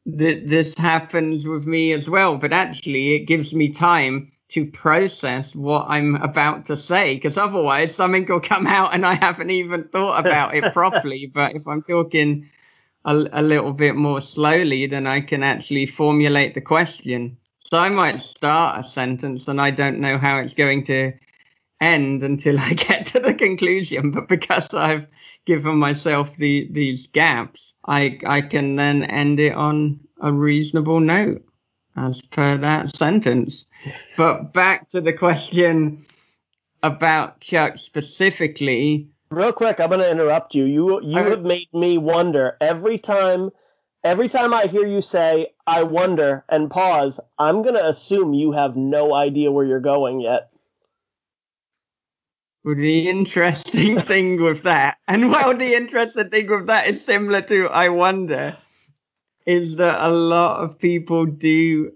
that this happens with me as well. But actually, it gives me time to process what I'm about to say, because otherwise something will come out and I haven't even thought about it properly. But if I'm talking a, a little bit more slowly, then I can actually formulate the question. So I might start a sentence and I don't know how it's going to end until I get to the conclusion. But because I've given myself the, these gaps, I, I can then end it on a reasonable note as per that sentence. but back to the question about Chuck specifically. Real quick, I'm gonna interrupt you. You you I- have made me wonder every time. Every time I hear you say "I wonder" and pause, I'm gonna assume you have no idea where you're going yet. The interesting thing with that, and well, the interesting thing with that is similar to I wonder, is that a lot of people do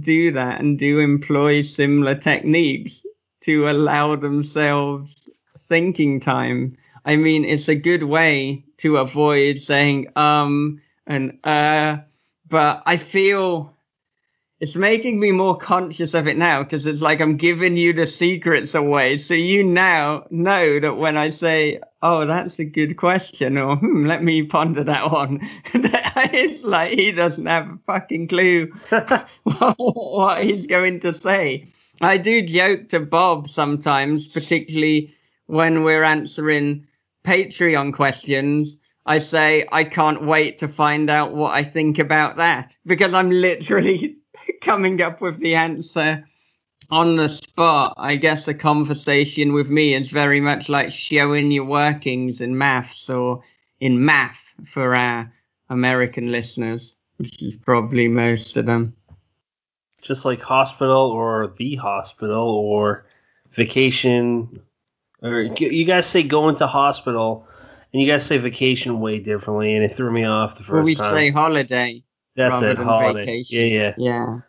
do that and do employ similar techniques to allow themselves thinking time. I mean, it's a good way to avoid saying um and uh, but I feel it's making me more conscious of it now because it's like I'm giving you the secrets away. So you now know that when I say, oh, that's a good question, or hmm, let me ponder that one, it's like he doesn't have a fucking clue what he's going to say. I do joke to Bob sometimes, particularly when we're answering Patreon questions. I say, I can't wait to find out what I think about that because I'm literally coming up with the answer on the spot. I guess a conversation with me is very much like showing your workings in maths or in math for our American listeners, which is probably most of them. Just like hospital or the hospital or vacation, or you guys say going to hospital, and you guys say vacation way differently, and it threw me off the first Well, we time. say holiday. That's rather it, than holiday. vacation. Yeah, yeah. Yeah.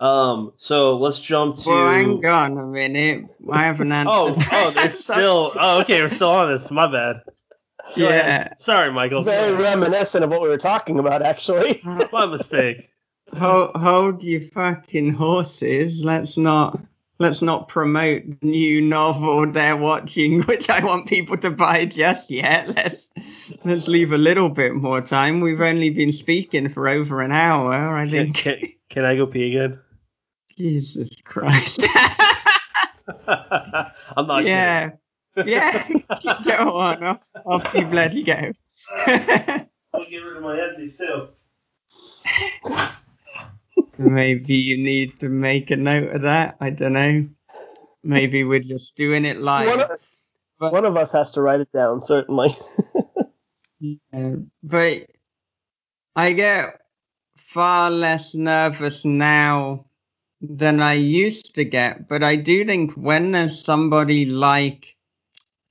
Um, so let's jump to. Well, hang on a minute. I haven't answered. Oh, oh, it's still. Oh, okay, we're still on this. My bad. Go Yeah. ahead. Sorry, Michael. It's very reminiscent of what we were talking about, actually. My mistake. Hold, hold your fucking horses. Let's not let's not promote the new novel they're watching, which I want people to buy just yet. Let's let's leave a little bit more time. We've only been speaking for over an hour. I Can, think. can, can I go pee again? Jesus Christ. I'm not yeah. Yeah. go on. Off, off you bloody go. I'll get rid of my empties too. Maybe you need to make a note of that. I don't know. Maybe we're just doing it live. One of, one of us has to write it down, certainly. Yeah, but I get far less nervous now than I used to get. But I do think when there's somebody like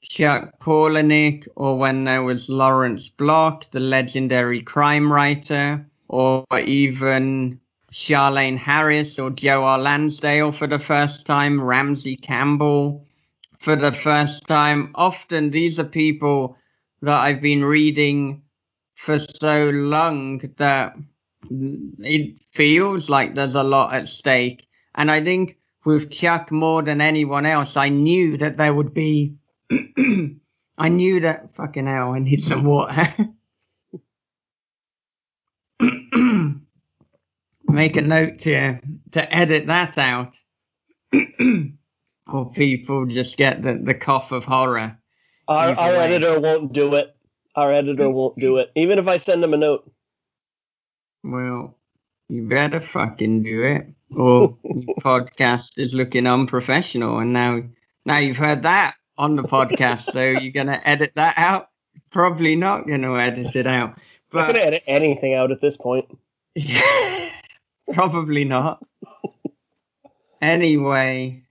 Chuck Palahniuk or when there was Lawrence Block, the legendary crime writer, or even Charlaine Harris or Joe R. Lansdale for the first time, Ramsey Campbell for the first time. Often these are people that I've been reading for so long that it feels like there's a lot at stake. And I think with Chuck more than anyone else, I knew that there would be. I knew that fucking hell. I need some water. Make a note to to edit that out, or people just get the the cough of horror. Our, our editor won't do it. Our editor won't do it, even if I send him a note. Well, you better fucking do it, or your podcast is looking unprofessional. And now, now you've heard that on the podcast, so you're gonna edit that out? Probably not gonna edit it out, I'm not gonna edit anything out at this point. probably not. Anyway,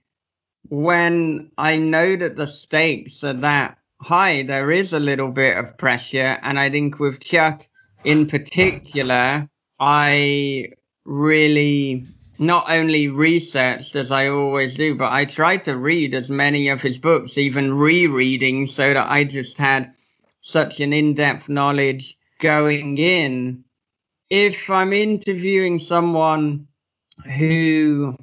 when I know that the stakes are that high, there is a little bit of pressure, and I think with Chuck in particular, I really not only researched as I always do, but I tried to read as many of his books, even rereading, so that I just had such an in-depth knowledge going in. If I'm interviewing someone who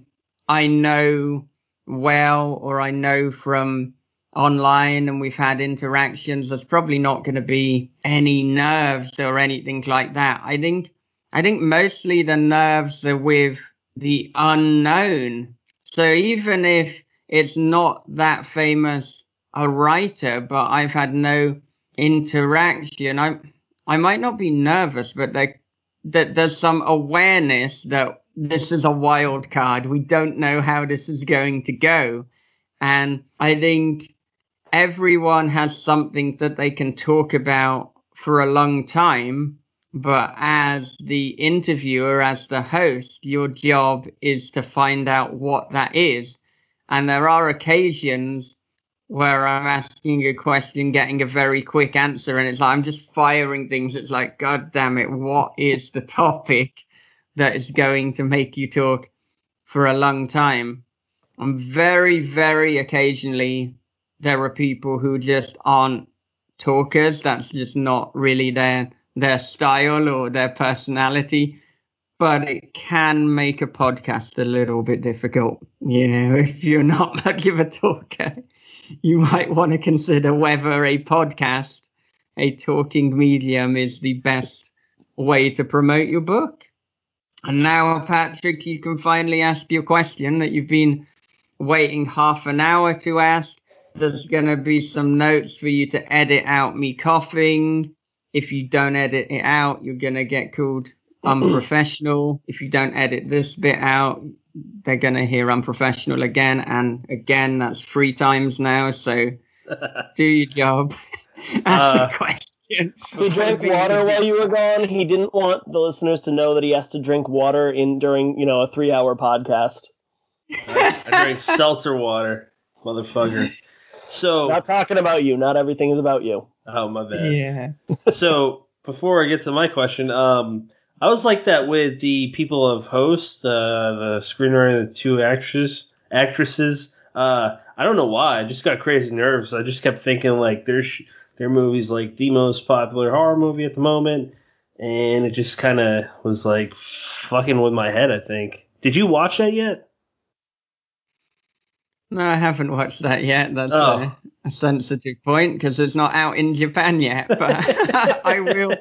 I know well or I know from online and we've had interactions, there's probably not going to be any nerves or anything like that. I think I think mostly the nerves are with the unknown. So even if it's not that famous a writer, but I've had no interaction, I I might not be nervous, but there, that there's some awareness that this is a wild card. We don't know how this is going to go. And I think everyone has something that they can talk about for a long time. But as the interviewer, as the host, your job is to find out what that is. And there are occasions where I'm asking a question, getting a very quick answer, and it's like I'm just firing things. It's like, God damn it, what is the topic that is going to make you talk for a long time? I'm very, very occasionally there are people who just aren't talkers. That's just not really their their style or their personality. But it can make a podcast a little bit difficult, you know, if you're not much of a talker you might want to consider whether a podcast, a talking medium, is the best way to promote your book. And now, Patrick, you can finally ask your question that you've been waiting half an hour to ask. There's going to be some notes for you to edit out me coughing. If you don't edit it out, you're going to get called unprofessional. if you don't edit this bit out, they're going to hear unprofessional again and again. That's three times now. So do your job. Ask uh, the question. He drank water while you were gone. He didn't want the listeners to know that he has to drink water in during, you know, a three hour podcast. I, I drank seltzer water, motherfucker. So not talking about you. Not everything is about you. Oh my bad. Yeah. so before I get to my question, um, I was like that with the people of Host, uh, the screenwriter and the two actresses. Actresses. Uh, I don't know why. I just got crazy nerves. I just kept thinking like their sh- their movies like the most popular horror movie at the moment, and it just kind of was like fucking with my head. I think. Did you watch that yet? No, I haven't watched that yet. That's oh. a, a sensitive point because it's not out in Japan yet. But I will.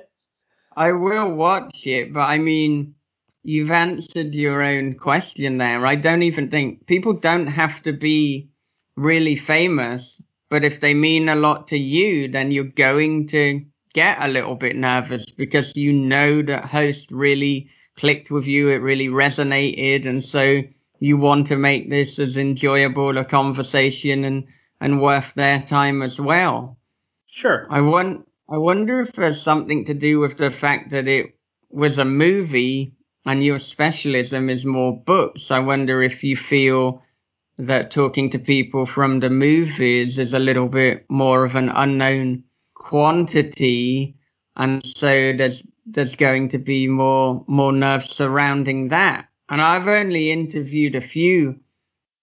I will watch it, but I mean, you've answered your own question there. I don't even think people don't have to be really famous, but if they mean a lot to you, then you're going to get a little bit nervous because you know that host really clicked with you, it really resonated, and so you want to make this as enjoyable a conversation and and worth their time as well. Sure. I want I wonder if there's something to do with the fact that it was a movie and your specialism is more books. I wonder if you feel that talking to people from the movies is a little bit more of an unknown quantity and so there's there's going to be more more nerves surrounding that. And I've only interviewed a few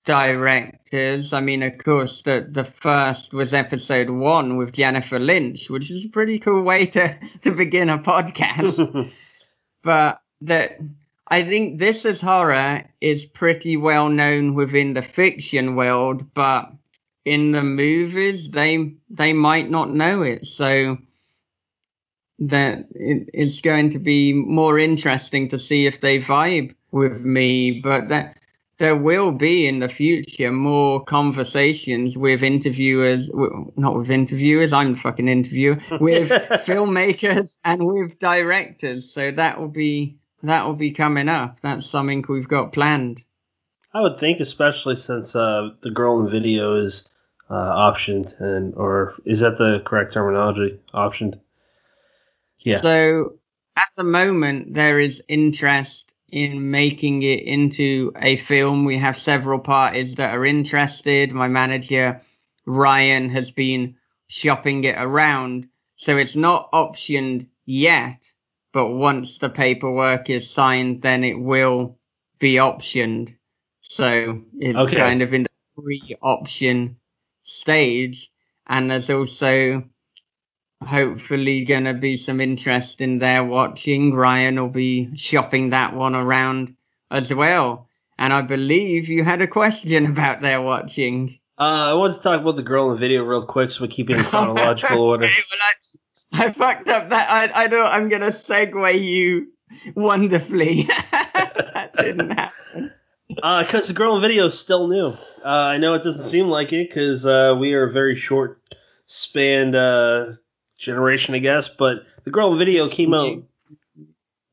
directors. I mean, of course, the the first was episode one with Jennifer Lynch, which is a pretty cool way to to begin a podcast. but that I think this is horror is pretty well known within the fiction world, but in the movies they they might not know it. So that it, it's going to be more interesting to see if they vibe with me. But that there will be in the future more conversations with interviewers, not with interviewers, I'm the fucking interviewer, with filmmakers and with directors. So that will be that will be coming up. That's something we've got planned. I would think, especially since uh, the girl in video is uh, optioned, and or is that the correct terminology? Optioned. Yeah. So at the moment, there is interest in making it into a film. We have several parties that are interested. My manager, Ryan, has been shopping it around. So it's not optioned yet, but once the paperwork is signed, then it will be optioned. So it's okay. kind of in the pre option stage. And there's also hopefully going to be some interest in They're Watching. Ryan will be shopping that one around as well. And I believe you had a question about They're Watching. Uh, I want to talk about the girl in the video real quick so we keep it in chronological order. well, I, I, fucked up that. I, I know I'm going to segue you wonderfully. that didn't happen. Uh, cause the girl in the video is still new. Uh, I know it doesn't seem like it because uh, we are a very short spanned uh, generation, I guess. But the girl video came out.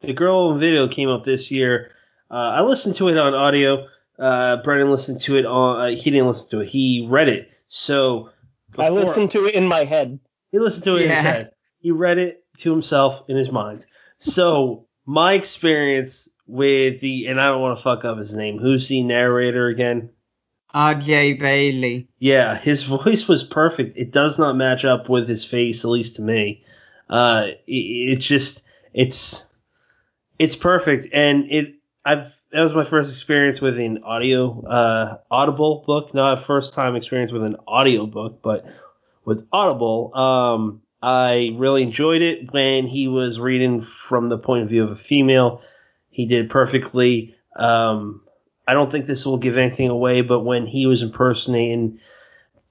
The girl video came out this year. Uh, I listened to it on audio. uh, Brendan listened to it on. Uh, he didn't listen to it. He read it. So I listened to it in my head. He listened to it in his head. He read it to himself in his mind. So my experience with the and I don't want to fuck up his name. Who's the narrator again? R.J. Bailey. Yeah, his voice was perfect. It does not match up with his face, at least to me. Uh, it, it's just it's it's perfect, and it I've that was my first experience with an audio uh, Audible book, not a first time experience with an audio book, but with Audible. Um, I really enjoyed it when he was reading from the point of view of a female. He did perfectly. Um, I don't think this will give anything away, but when he was impersonating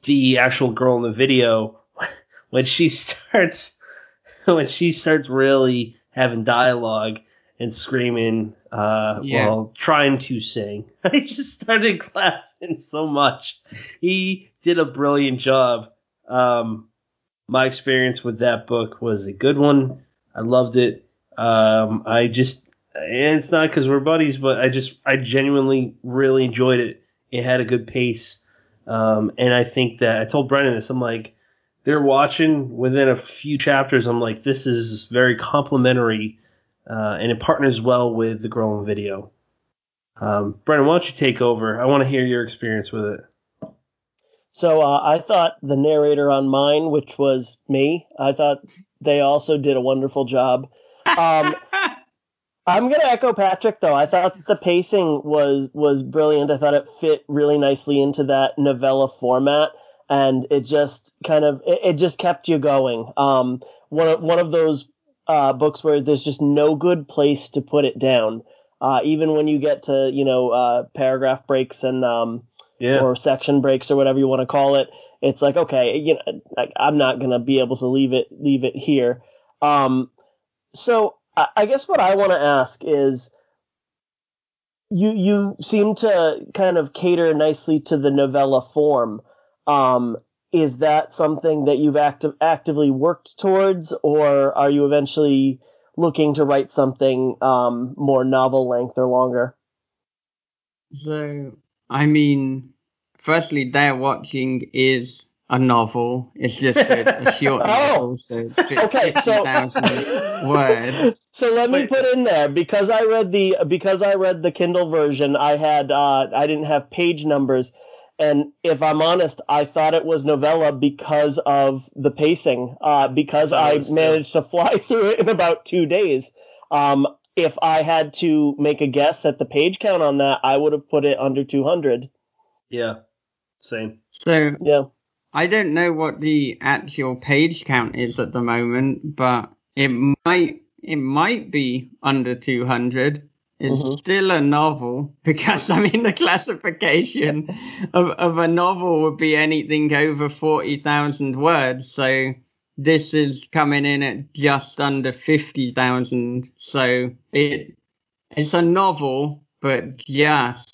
the actual girl in the video, when she starts, when she starts really having dialogue and screaming, uh, Yeah. while trying to sing, I just started laughing so much. He did a brilliant job. Um, my experience with that book was a good one. I loved it. Um, I just, it's not because we're buddies, but I just, I genuinely really enjoyed it. It had a good pace. Um, and I think that I told Brendan this. I'm like, they're watching within a few chapters. I'm like, this is very complimentary, uh, and it partners well with the growing video. Um, Brendan, why don't you take over? I want to hear your experience with it. So uh, I thought the narrator on mine, which was me, I thought they also did a wonderful job. Um, I'm gonna echo Patrick though. I thought the pacing was was brilliant. I thought it fit really nicely into that novella format, and it just kind of it, it just kept you going. Um, one of one of those uh, books where there's just no good place to put it down. Uh, even when you get to you know uh, paragraph breaks and um, Yeah. or section breaks or whatever you want to call it. It's like okay, you know, like, I'm not gonna be able to leave it leave it here. Um, so I, guess what I want to ask is, you you seem to kind of cater nicely to the novella form. Um, is that something that you've active, actively worked towards, or are you eventually looking to write something um, more novel length or longer? So, I mean, firstly, They're Watching is a novel. It's just a, a short Oh. so it's Okay, so words. So let me Wait. put in there because I read the because I read the Kindle version. I had uh, I didn't have page numbers, and if I'm honest, I thought it was novella because of the pacing. Uh, because I I managed to fly through it in about two days. Um, if I had to make a guess at the page count on that, I would have put it under 200. Yeah. Same. So, Yeah. I don't know what the actual page count is at the moment, but it might it might be under 200. It's Mhm. still a novel because I mean the classification of of a novel would be anything over 40,000 words. So this is coming in at just under 50,000. So it it's a novel, but just.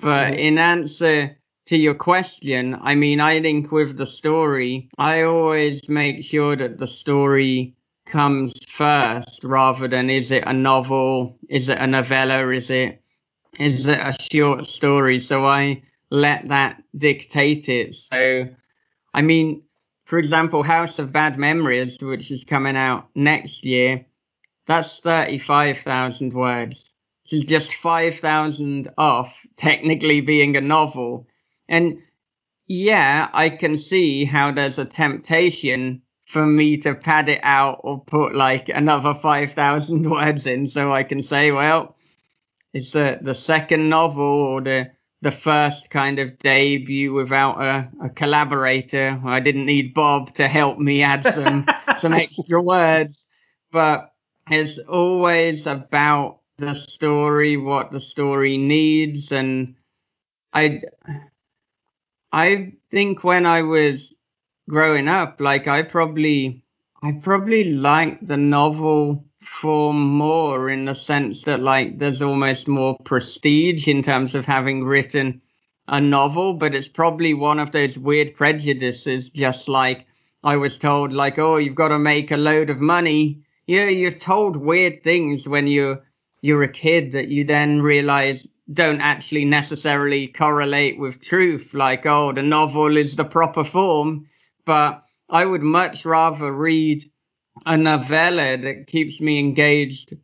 But Mhm. in answer to your question, I mean, I think with the story, I always make sure that the story comes first rather than is it a novel, is it a novella, is it is it a short story? So I let that dictate it. So, I mean, for example, House of Bad Memories, which is coming out next year, that's 35,000 words. Which is just 5,000 off technically being a novel. And yeah, I can see how there's a temptation for me to pad it out or put like another 5,000 words in so I can say, well, it's the, the second novel or the, the first kind of debut without a, a collaborator. I didn't need Bob to help me add some, some extra words, but it's always about the story, what the story needs. And I, I think when I was growing up, like I probably, I probably liked the novel form more in the sense that like there's almost more prestige in terms of having written a novel, but it's probably one of those weird prejudices, just like I was told, like, oh, you've got to make a load of money. Yeah, you're told weird things when you're you're a kid that you then realize don't actually necessarily correlate with truth, like, oh, the novel is the proper form. But I would much rather read a novella that keeps me engaged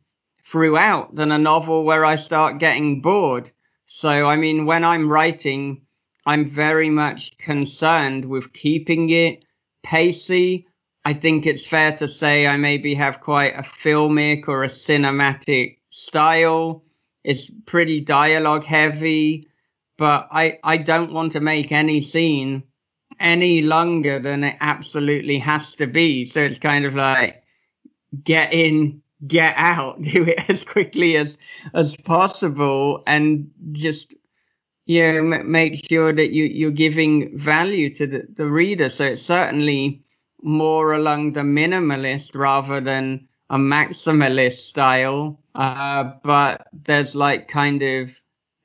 throughout than a novel where I start getting bored. So, I mean, when I'm writing, I'm very much concerned with keeping it pacey. I think it's fair to say I maybe have quite a filmic or a cinematic style. It's pretty dialogue heavy, but I, I don't want to make any scene any longer than it absolutely has to be. So it's kind of like get in, get out, do it as quickly as as possible, and just you know, m- make sure that you you're giving value to the, the reader. So it's certainly more along the minimalist rather than a maximalist style. Uh, but there's like kind of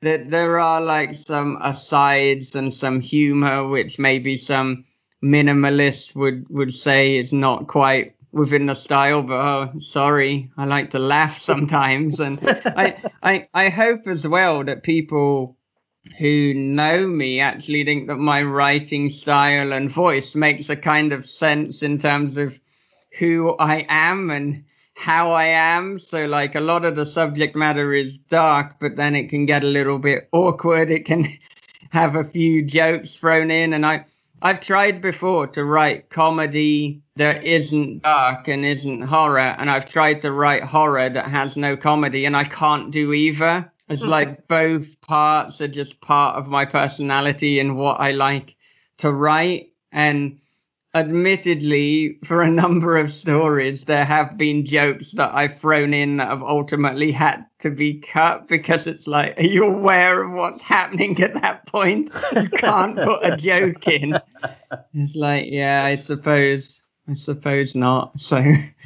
that there are like some asides and some humor, which maybe some minimalists would, would say is not quite within the style, but oh, sorry, I like to laugh sometimes. and I, I, I hope as well that people who know me actually think that my writing style and voice makes a kind of sense in terms of who I am and how I am. So like a lot of the subject matter is dark, but then it can get a little bit awkward. It can have a few jokes thrown in and I, I've tried before to write comedy that isn't dark and isn't horror. And I've tried to write horror that has no comedy and I can't do either. It's hmm. like both parts are just part of my personality and what I like to write. And admittedly, for a number of stories, there have been jokes that I've thrown in that have ultimately had to be cut because it's like, are you aware of what's happening at that point? You can't put a joke in. It's like, yeah, I suppose, I suppose not. So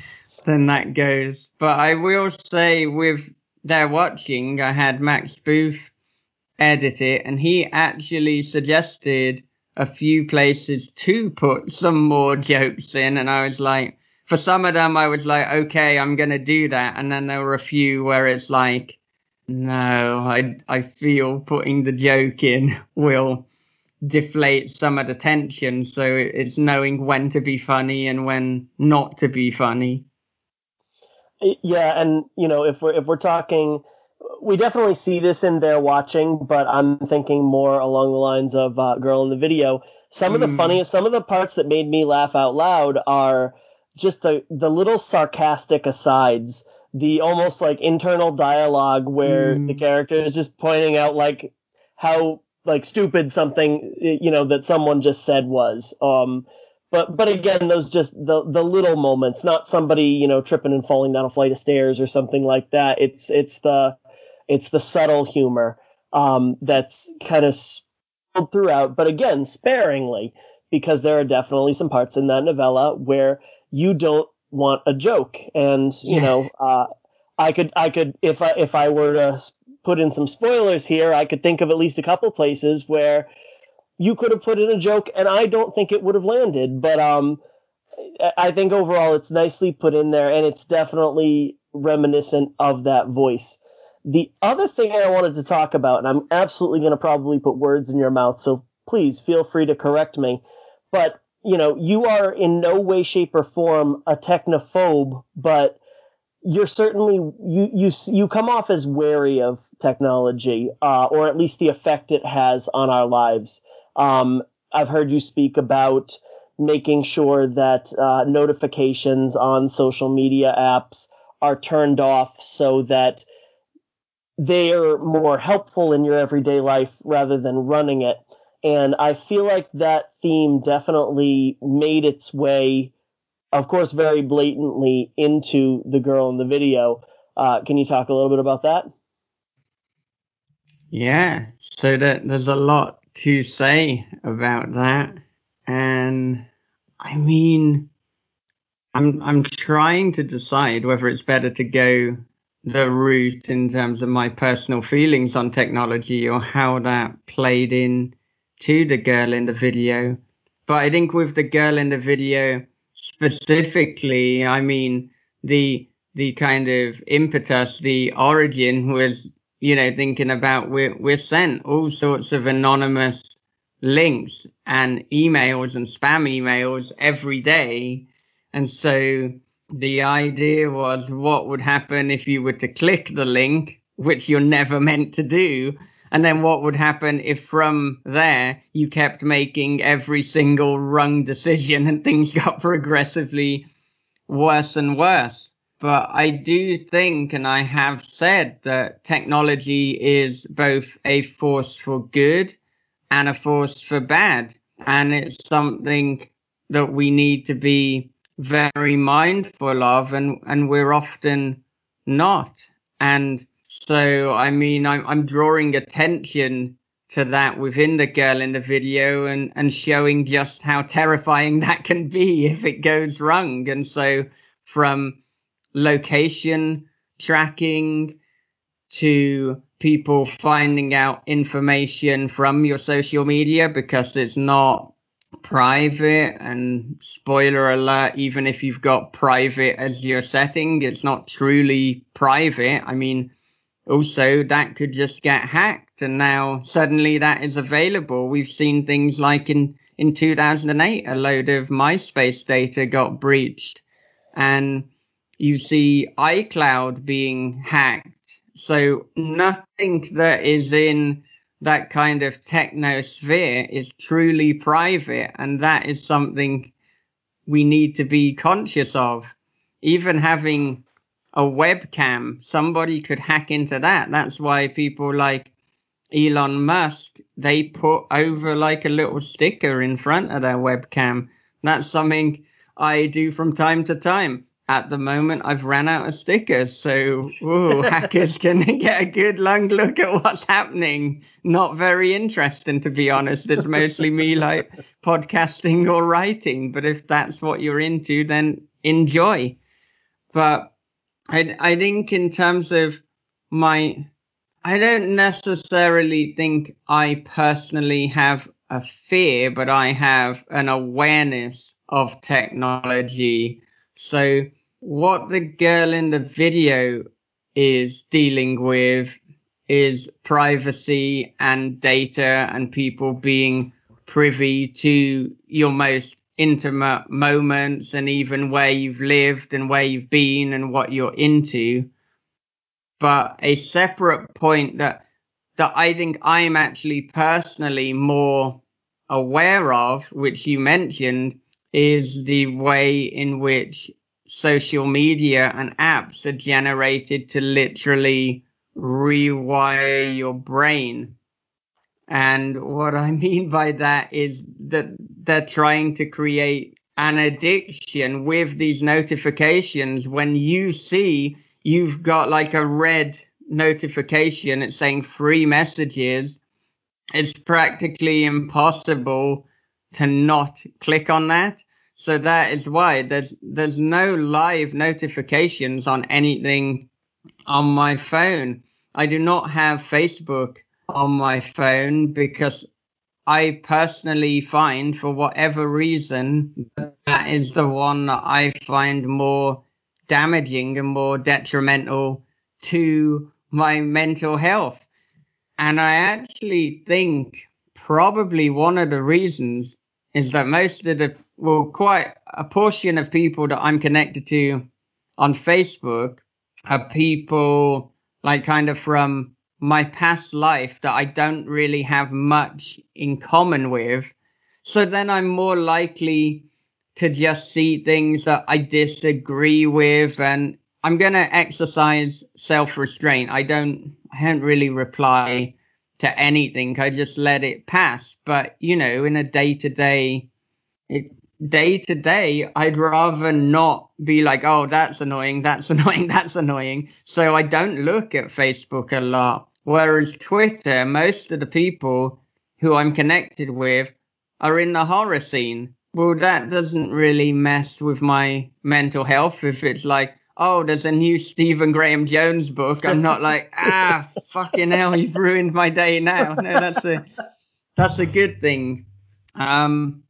then that goes. But I will say with They're Watching, I had Max Booth edit it and he actually suggested a few places to put some more jokes in. And I was like, for some of them, I was like, okay, I'm to do that. And then there were a few where it's like, no, I, I feel putting the joke in will deflate some of the tension. So it's knowing when to be funny and when not to be funny. Yeah. And, you know, if we're, if we're talking, we definitely see this in They're Watching, but I'm thinking more along the lines of uh, Girl in the Video. Some of the Mm. funniest, some of the parts that made me laugh out loud are just the the little sarcastic asides, the almost like internal dialogue where Mm. the character is just pointing out like how like stupid something you know that someone just said was. Um, but but again, those just the the little moments, not somebody you know tripping and falling down a flight of stairs or something like that. It's it's the it's the subtle humor um, that's kind of spilled throughout, but again, sparingly, because there are definitely some parts in that novella where you don't want a joke, and you Yeah. know, uh, I could I could if I if I were to put in some spoilers here, I could think of at least a couple places where you could have put in a joke, and I don't think it would have landed, but um. I- I think overall it's nicely put in there, and it's definitely reminiscent of that voice. The other thing I wanted to talk about, and I'm absolutely going to probably put words in your mouth, so please feel free to correct me. But, you know, you are in no way, shape, or form a technophobe, but you're certainly, you, you, you come off as wary of technology, uh, or at least the effect it has on our lives. Um, I've heard you speak about making sure that uh, notifications on social media apps are turned off so that they are more helpful in your everyday life rather than running it. And I feel like that theme definitely made its way, of course, very blatantly into the girl in the video. Uh, can you talk a little bit about that? Yeah, so that there's a lot to say about that, and I mean, I'm I'm trying to decide whether it's better to go the route in terms of my personal feelings on technology or how that played in to the girl in the video. But I think with the girl in the video specifically, I mean the the kind of impetus, the origin was you know, thinking about we're, we're sent all sorts of anonymous links and emails and spam emails every day. And so the idea was what would happen if you were to click the link, which you're never meant to do. And then what would happen if from there you kept making every single wrong decision and things got progressively worse and worse. But I do think, and I have said that technology is both a force for good and a force for bad. And it's something that we need to be very mindful of, and, and we're often not. And so, I mean, I'm, I'm drawing attention to that within the girl in the video and, and showing just how terrifying that can be if it goes wrong. And so, from location tracking to people finding out information from your social media because it's not private and spoiler alert even if you've got private as your setting it's not truly private. I mean also that could just get hacked and now suddenly that is available. We've seen things like in in 2008 a load of myspace data got breached and you see icloud being hacked. So nothing that is in that kind of techno sphere is truly private. And that is something we need to be conscious of. Even having a webcam, somebody could hack into that. That's why people like Elon Musk, they put over like a little sticker in front of their webcam. That's something I do from time to time at the moment I've ran out of stickers, so ooh, hackers can get a good long look at what's happening. Not very interesting to be honest. It's mostly me like podcasting or writing, but if that's what you're into, then enjoy. But I I think in terms of my I don't necessarily think I personally have a fear, but I have an awareness of technology. So what the girl in the video is dealing with is privacy and data and people being privy to your most intimate moments and even where you've lived and where you've been and what you're into. But a separate point that that I think I'm actually personally more aware of, which you mentioned, is the way in which social media and apps are generated to literally rewire your brain. And what I mean by that is that they're trying to create an addiction with these notifications. When you see you've got like a red notification, it's saying free messages, it's practically impossible to not click on that. So that is why there's there's no live notifications on anything on my phone. I do not have Facebook on my phone because I personally find for whatever reason that is the one that I find more damaging and more detrimental to my mental health. And I actually think probably one of the reasons is that most of the well, quite a portion of people that I'm connected to on Facebook are people like kind of from my past life that I don't really have much in common with. So then I'm more likely to just see things that I disagree with and I'm going to exercise self-restraint. I don't, I don't really reply to anything. I just let it pass. But, you know, in a day to day, day to day, I'd rather not be like, oh, that's annoying, that's annoying, that's annoying. So I don't look at Facebook a lot. Whereas Twitter, most of the people who I'm connected with are in the horror scene. Well, that doesn't really mess with my mental health if it's like, oh, there's a new Stephen Graham Jones book. I'm not like, ah, fucking hell, you've ruined my day now. No, that's a, that's a good thing. Um,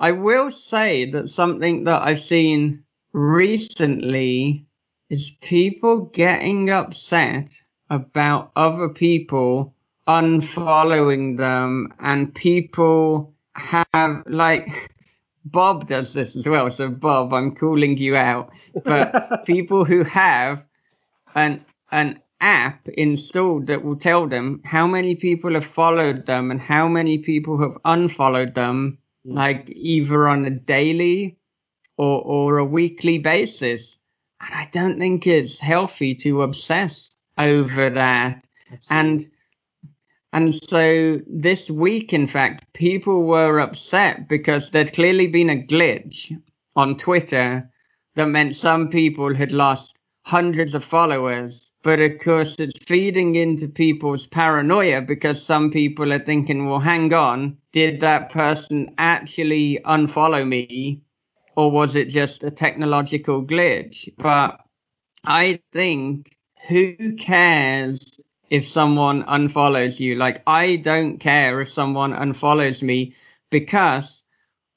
I will say that something that I've seen recently is people getting upset about other people unfollowing them and people have like Bob does this as well. So Bob, I'm calling you out. But people who have an an app installed that will tell them how many people have followed them and how many people have unfollowed them. Like either on a daily or or a weekly basis. And I don't think it's healthy to obsess over that. And and so this week, in fact, people were upset because there'd clearly been a glitch on Twitter that meant some people had lost hundreds of followers. But of course, it's feeding into people's paranoia because some people are thinking, well, hang on, did that person actually unfollow me? Or was it just a technological glitch? But I think who cares if someone unfollows you. Like, I don't care if someone unfollows me because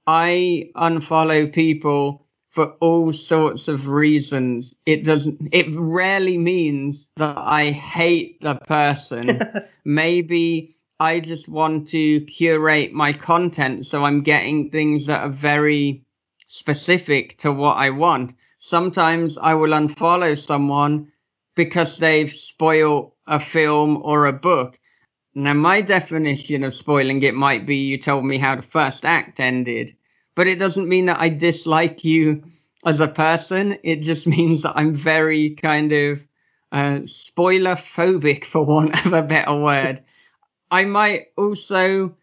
I unfollow people for all sorts of reasons. It doesn't, it rarely means that I hate the person. Maybe I just want to curate my content so I'm getting things that are very specific to what I want. Sometimes I will unfollow someone because they've spoiled a film or a book. Now, my definition of spoiling it might be you told me how the first act ended, but it doesn't mean that I dislike you as a person. It just means that I'm very kind of uh, spoiler phobic, for want of a better word. I might also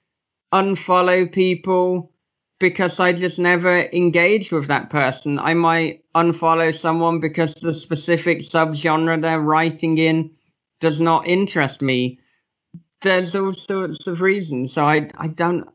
unfollow people because I just never engage with that person. I might unfollow someone because the specific subgenre they're writing in does not interest me. There's all sorts of reasons. So I, I don't,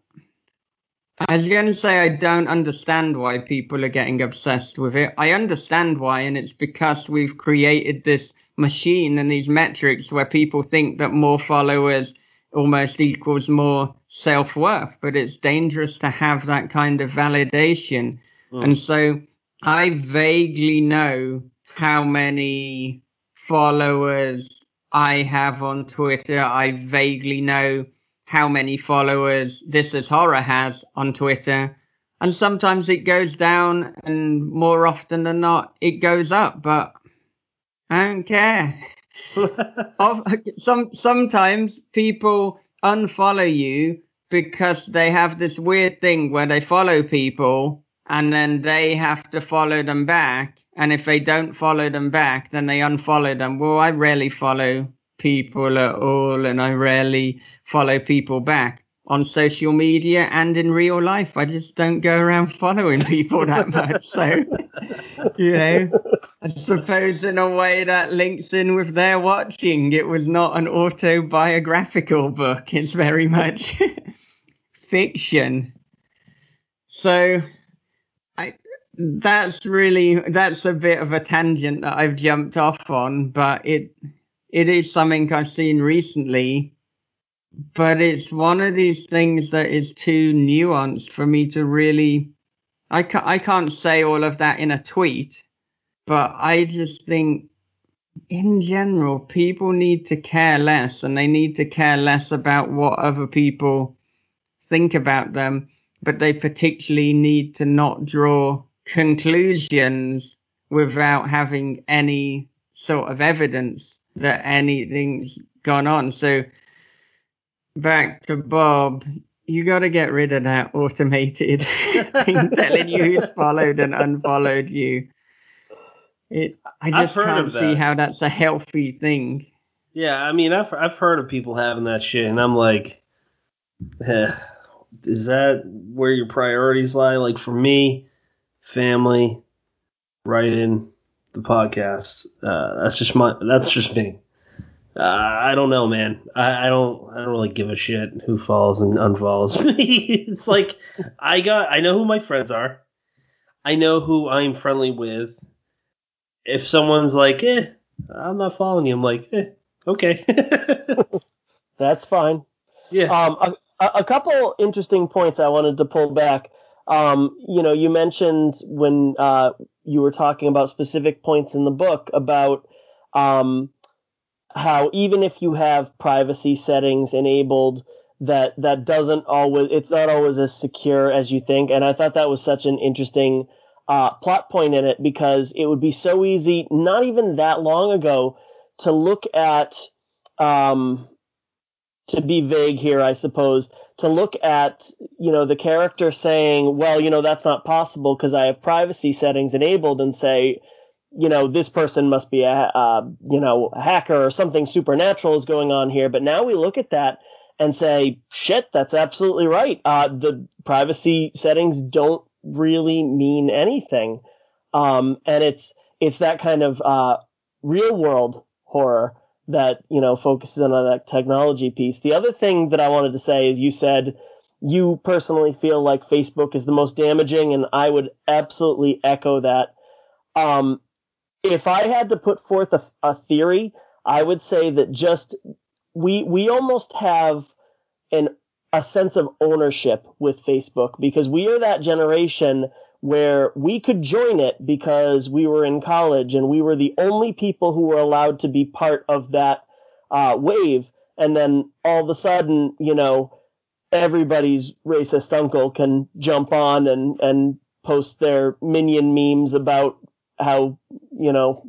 I was going to say I don't understand why people are getting obsessed with it. I understand why, and it's because we've created this machine and these metrics where people think that more followers almost equals more self worth, but it's dangerous to have that kind of validation. Mm. And so I vaguely know how many followers I have on Twitter. I vaguely know how many followers This Is Horror has on Twitter. And sometimes it goes down, and more often than not, it goes up, but I don't care. some sometimes people unfollow you because they have this weird thing where they follow people and then they have to follow them back. And if they don't follow them back, then they unfollow them. Well, I rarely follow people at all and I rarely follow people back on social media and in real life. I just don't go around following people that much. So, you know, I suppose in a way that links in with They're Watching. It was not an autobiographical book. It's very much fiction. So, I, that's really, that's a bit of a tangent that I've jumped off on, but it, it is something I've seen recently but it's one of these things that is too nuanced for me to really. I can't, I can't say all of that in a tweet, but I just think in general, people need to care less and they need to care less about what other people think about them, but they particularly need to not draw conclusions without having any sort of evidence that anything's gone on. So back to Bob, you got to get rid of that automated thing telling you who's followed and unfollowed you. It, I just can't see how that's a healthy thing. Yeah, I mean, I've I've heard of people having that shit, and I'm like, eh, is that where your priorities lie? Like for me, family, writing, the podcast. Uh, that's just my that's just me. Uh, I don't know, man. I, I, don't. I don't really give a shit who follows and unfollows me. it's like I got. I know who my friends are. I know who I'm friendly with. If someone's like, "Eh, I'm not following you," I'm like, "Eh, okay." That's fine. Yeah. Um, a, a couple interesting points I wanted to pull back. Um, you know, you mentioned when uh, you were talking about specific points in the book about um, how even if you have privacy settings enabled, that that doesn't always it's not always as secure as you think. And I thought that was such an interesting uh, plot point in it because it would be so easy, not even that long ago, to look at um, to be vague here, I suppose, to look at, you know, the character saying, well, you know, that's not possible because I have privacy settings enabled and say, you know, this person must be a, uh, you know, a hacker or something supernatural is going on here. But now we look at that and say, shit, that's absolutely right. Uh, the privacy settings don't really mean anything. Um, and it's, it's that kind of, uh, real world horror that you know focuses on that technology piece. The other thing that I wanted to say is you said you personally feel like Facebook is the most damaging, and I would absolutely echo that. Um, if I had to put forth a, a theory, I would say that just we we almost have an a sense of ownership with Facebook because we are that generation where we could join it because we were in college and we were the only people who were allowed to be part of that uh, wave. And then all of a sudden, you know, everybody's racist uncle can jump on and, and post their minion memes about how, you know,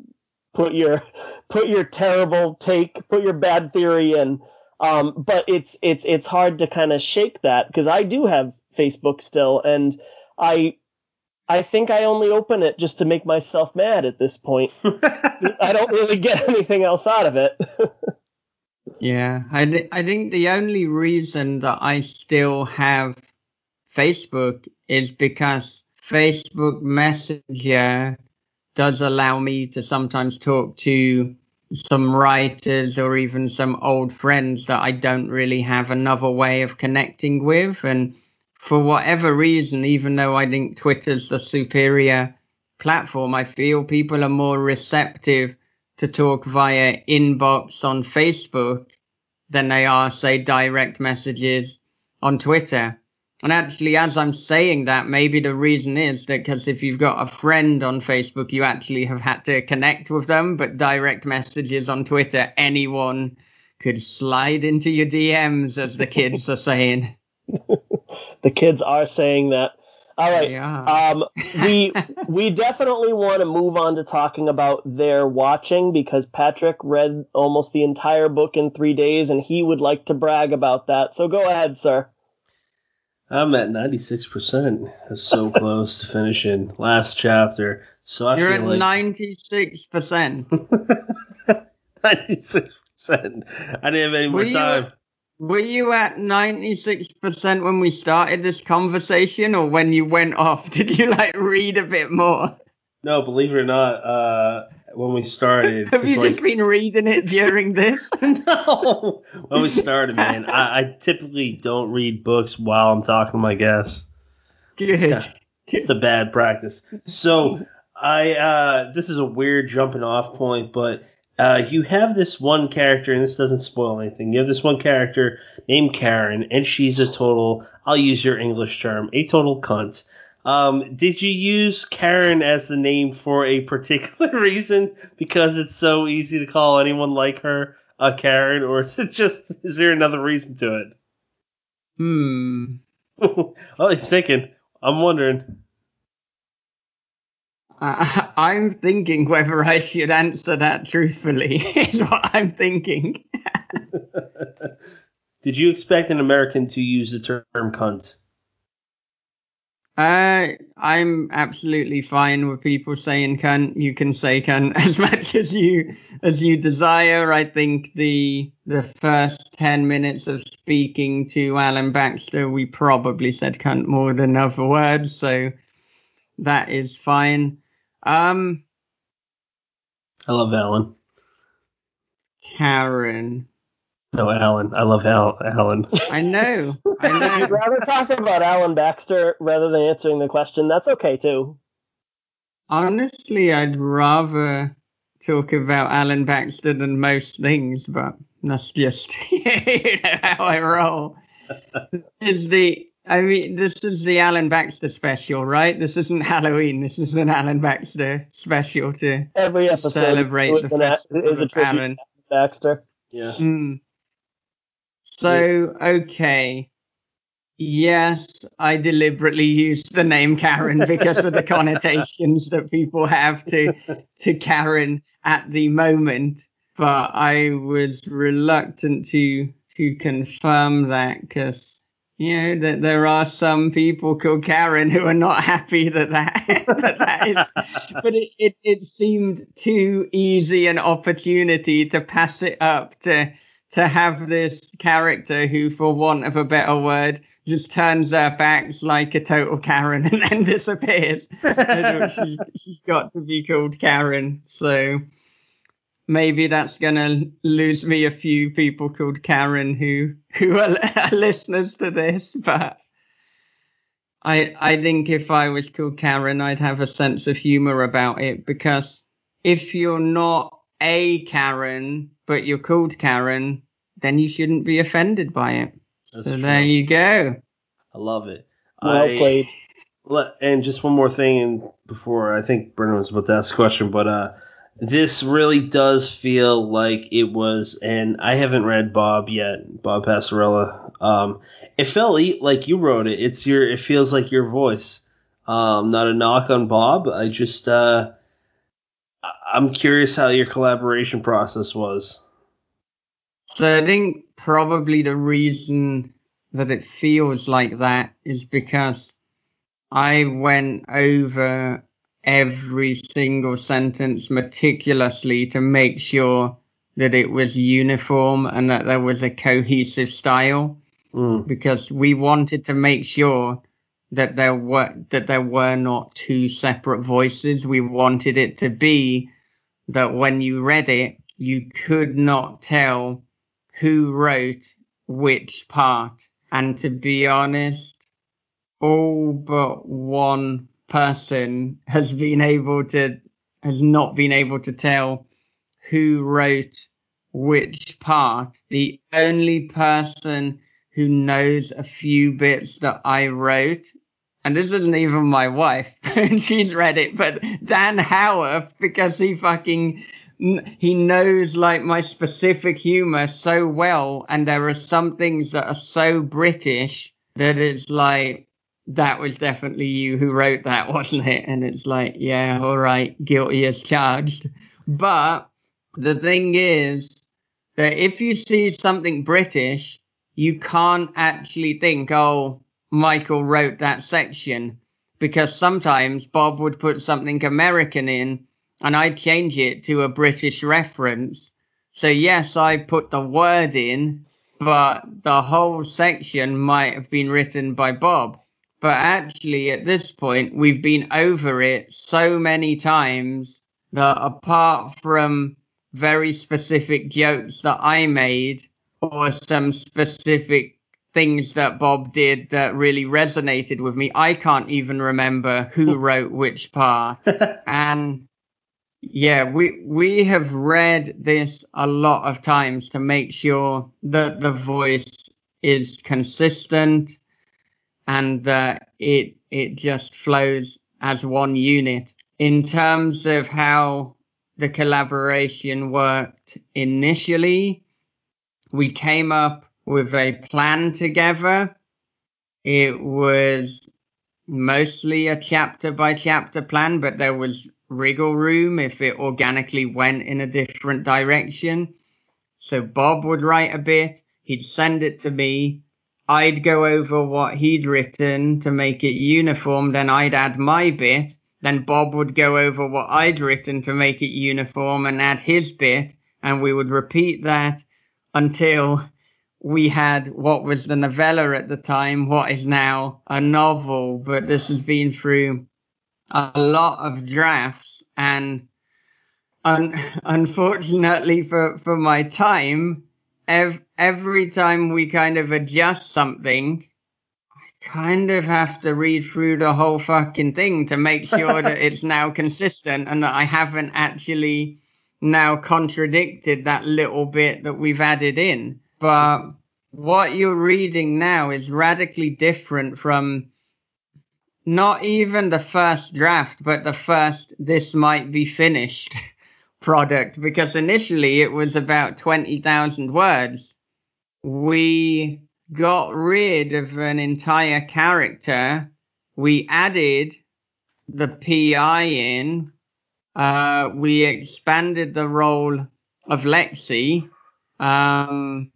put your, put your terrible take, put your bad theory in. Um, but it's, it's, it's hard to kind of shake that because I do have Facebook still and I, I think I only open it just to make myself mad at this point. I don't really get anything else out of it. yeah, I, th- I think the only reason that I still have Facebook is because Facebook Messenger does allow me to sometimes talk to some writers or even some old friends that I don't really have another way of connecting with. And for whatever reason, even though I think Twitter's the superior platform, I feel people are more receptive to talk via inbox on Facebook than they are, say, direct messages on Twitter. And actually, as I'm saying that, maybe the reason is that because if you've got a friend on Facebook, you actually have had to connect with them, but direct messages on Twitter, anyone could slide into your DMs, as the kids are saying. the kids are saying that. All right. Um, we we definitely want to move on to talking about They're Watching because Patrick read almost the entire book in three days and he would like to brag about that. So go ahead, sir. I'm at 96%. That's so close to finishing. Last chapter. So I You're at like 96%. 96%. I didn't have any more Were you- time. Were you at 96% when we started this conversation or when you went off? Did you like read a bit more? No, believe it or not, uh, when we started, Have you like, just been reading it during this? no, when we started, man, I, I typically don't read books while I'm talking to my guests. Good. It's a bad practice. So I, uh, this is a weird jumping off point, but uh, you have this one character, and this doesn't spoil anything. You have this one character named Karen, and she's a total. I'll use your English term, a total cunt. Um, did you use Karen as the name for a particular reason? Because it's so easy to call anyone like her a Karen, or is it just is there another reason to it? Hmm. oh, he's thinking. I'm wondering. I, I'm thinking whether I should answer that truthfully. is what I'm thinking. Did you expect an American to use the term cunt? Uh, I'm absolutely fine with people saying cunt. You can say cunt as much as you as you desire. I think the the first ten minutes of speaking to Alan Baxter, we probably said cunt more than other words, so that is fine. Um, I love Alan. Karen, No, Alan. I love Al- Alan. I know, I If you'd know. rather talk about Alan Baxter rather than answering the question, that's okay too. Honestly, I'd rather talk about Alan Baxter than most things, but that's just you know how I roll. This is the I mean, this is the Alan Baxter special, right? This isn't Halloween. This is an Alan Baxter special to Every episode celebrate is, the an, a- is a of tribute Alan. Baxter. Yeah. Mm. So, okay. Yes, I deliberately used the name Karen because of the connotations that people have to to Karen at the moment, but I was reluctant to to confirm that because you know that there are some people called Karen who are not happy that that, that, that is, but it, it it seemed too easy an opportunity to pass it up to to have this character who, for want of a better word, just turns her backs like a total Karen and then disappears. she's, she's got to be called Karen. So maybe that's gonna lose me a few people called Karen who who are, are listeners to this, but I I think if I was called Karen, I'd have a sense of humor about it because if you're not a Karen but you're called Karen, then you shouldn't be offended by it. That's so true. there you go. I love it. Well I- played. le- And just one more thing, before I think Brendan was about to ask a question, but uh, this really does feel like it was, and I haven't read Bob yet, Bob Pastorella. Um, it felt like you wrote it. It's your. It feels like your voice. Um, not a knock on Bob. I just. Uh, I'm curious how your collaboration process was. So I think probably the reason that it feels like that is because I went over every single sentence meticulously to make sure that it was uniform and that there was a cohesive style Mm. because we wanted to make sure that there were that there were not two separate voices. We wanted it to be that when you read it, you could not tell who wrote which part. And to be honest, all but one person has been able to has not been able to tell who wrote which part. The only person who knows a few bits that I wrote, and this isn't even my wife, she's read it, but Dan Howarth, because he fucking he knows like my specific humor so well, and there are some things that are so British that it's like that was definitely you who wrote that, wasn't it? And it's like, yeah, all right, guilty as charged. But the thing is that if you see something British, you can't actually think, oh, Michael wrote that section. Because sometimes Bob would put something American in and I'd change it to a British reference. So yes, I put the word in, but the whole section might have been written by Bob. But actually, at this point, we've been over it so many times that apart from very specific jokes that I made or some specific things that Bob did that really resonated with me, I can't even remember who wrote which part. And yeah, we we have read this a lot of times to make sure that the voice is consistent and that it it just flows as one unit. In terms of how the collaboration worked initially, we came up with a plan together. It was mostly a chapter by chapter plan, but there was wriggle room if it organically went in a different direction. So Bob would write a bit, he'd send it to me, I'd go over what he'd written to make it uniform, then I'd add my bit, then Bob would go over what I'd written to make it uniform and add his bit, and we would repeat that until we had what was the novella at the time, what is now a novel, but this has been through a lot of drafts and un- unfortunately for, for my time, ev- every time we kind of adjust something, I kind of have to read through the whole fucking thing to make sure that it's now consistent and that I haven't actually now contradicted that little bit that we've added in. But what you're reading now is radically different from not even the first draft, but the first this might be finished product because initially it was about 20,000 words. We got rid of an entire character. We added the PI in. Uh, we expanded the role of Lexi. Um,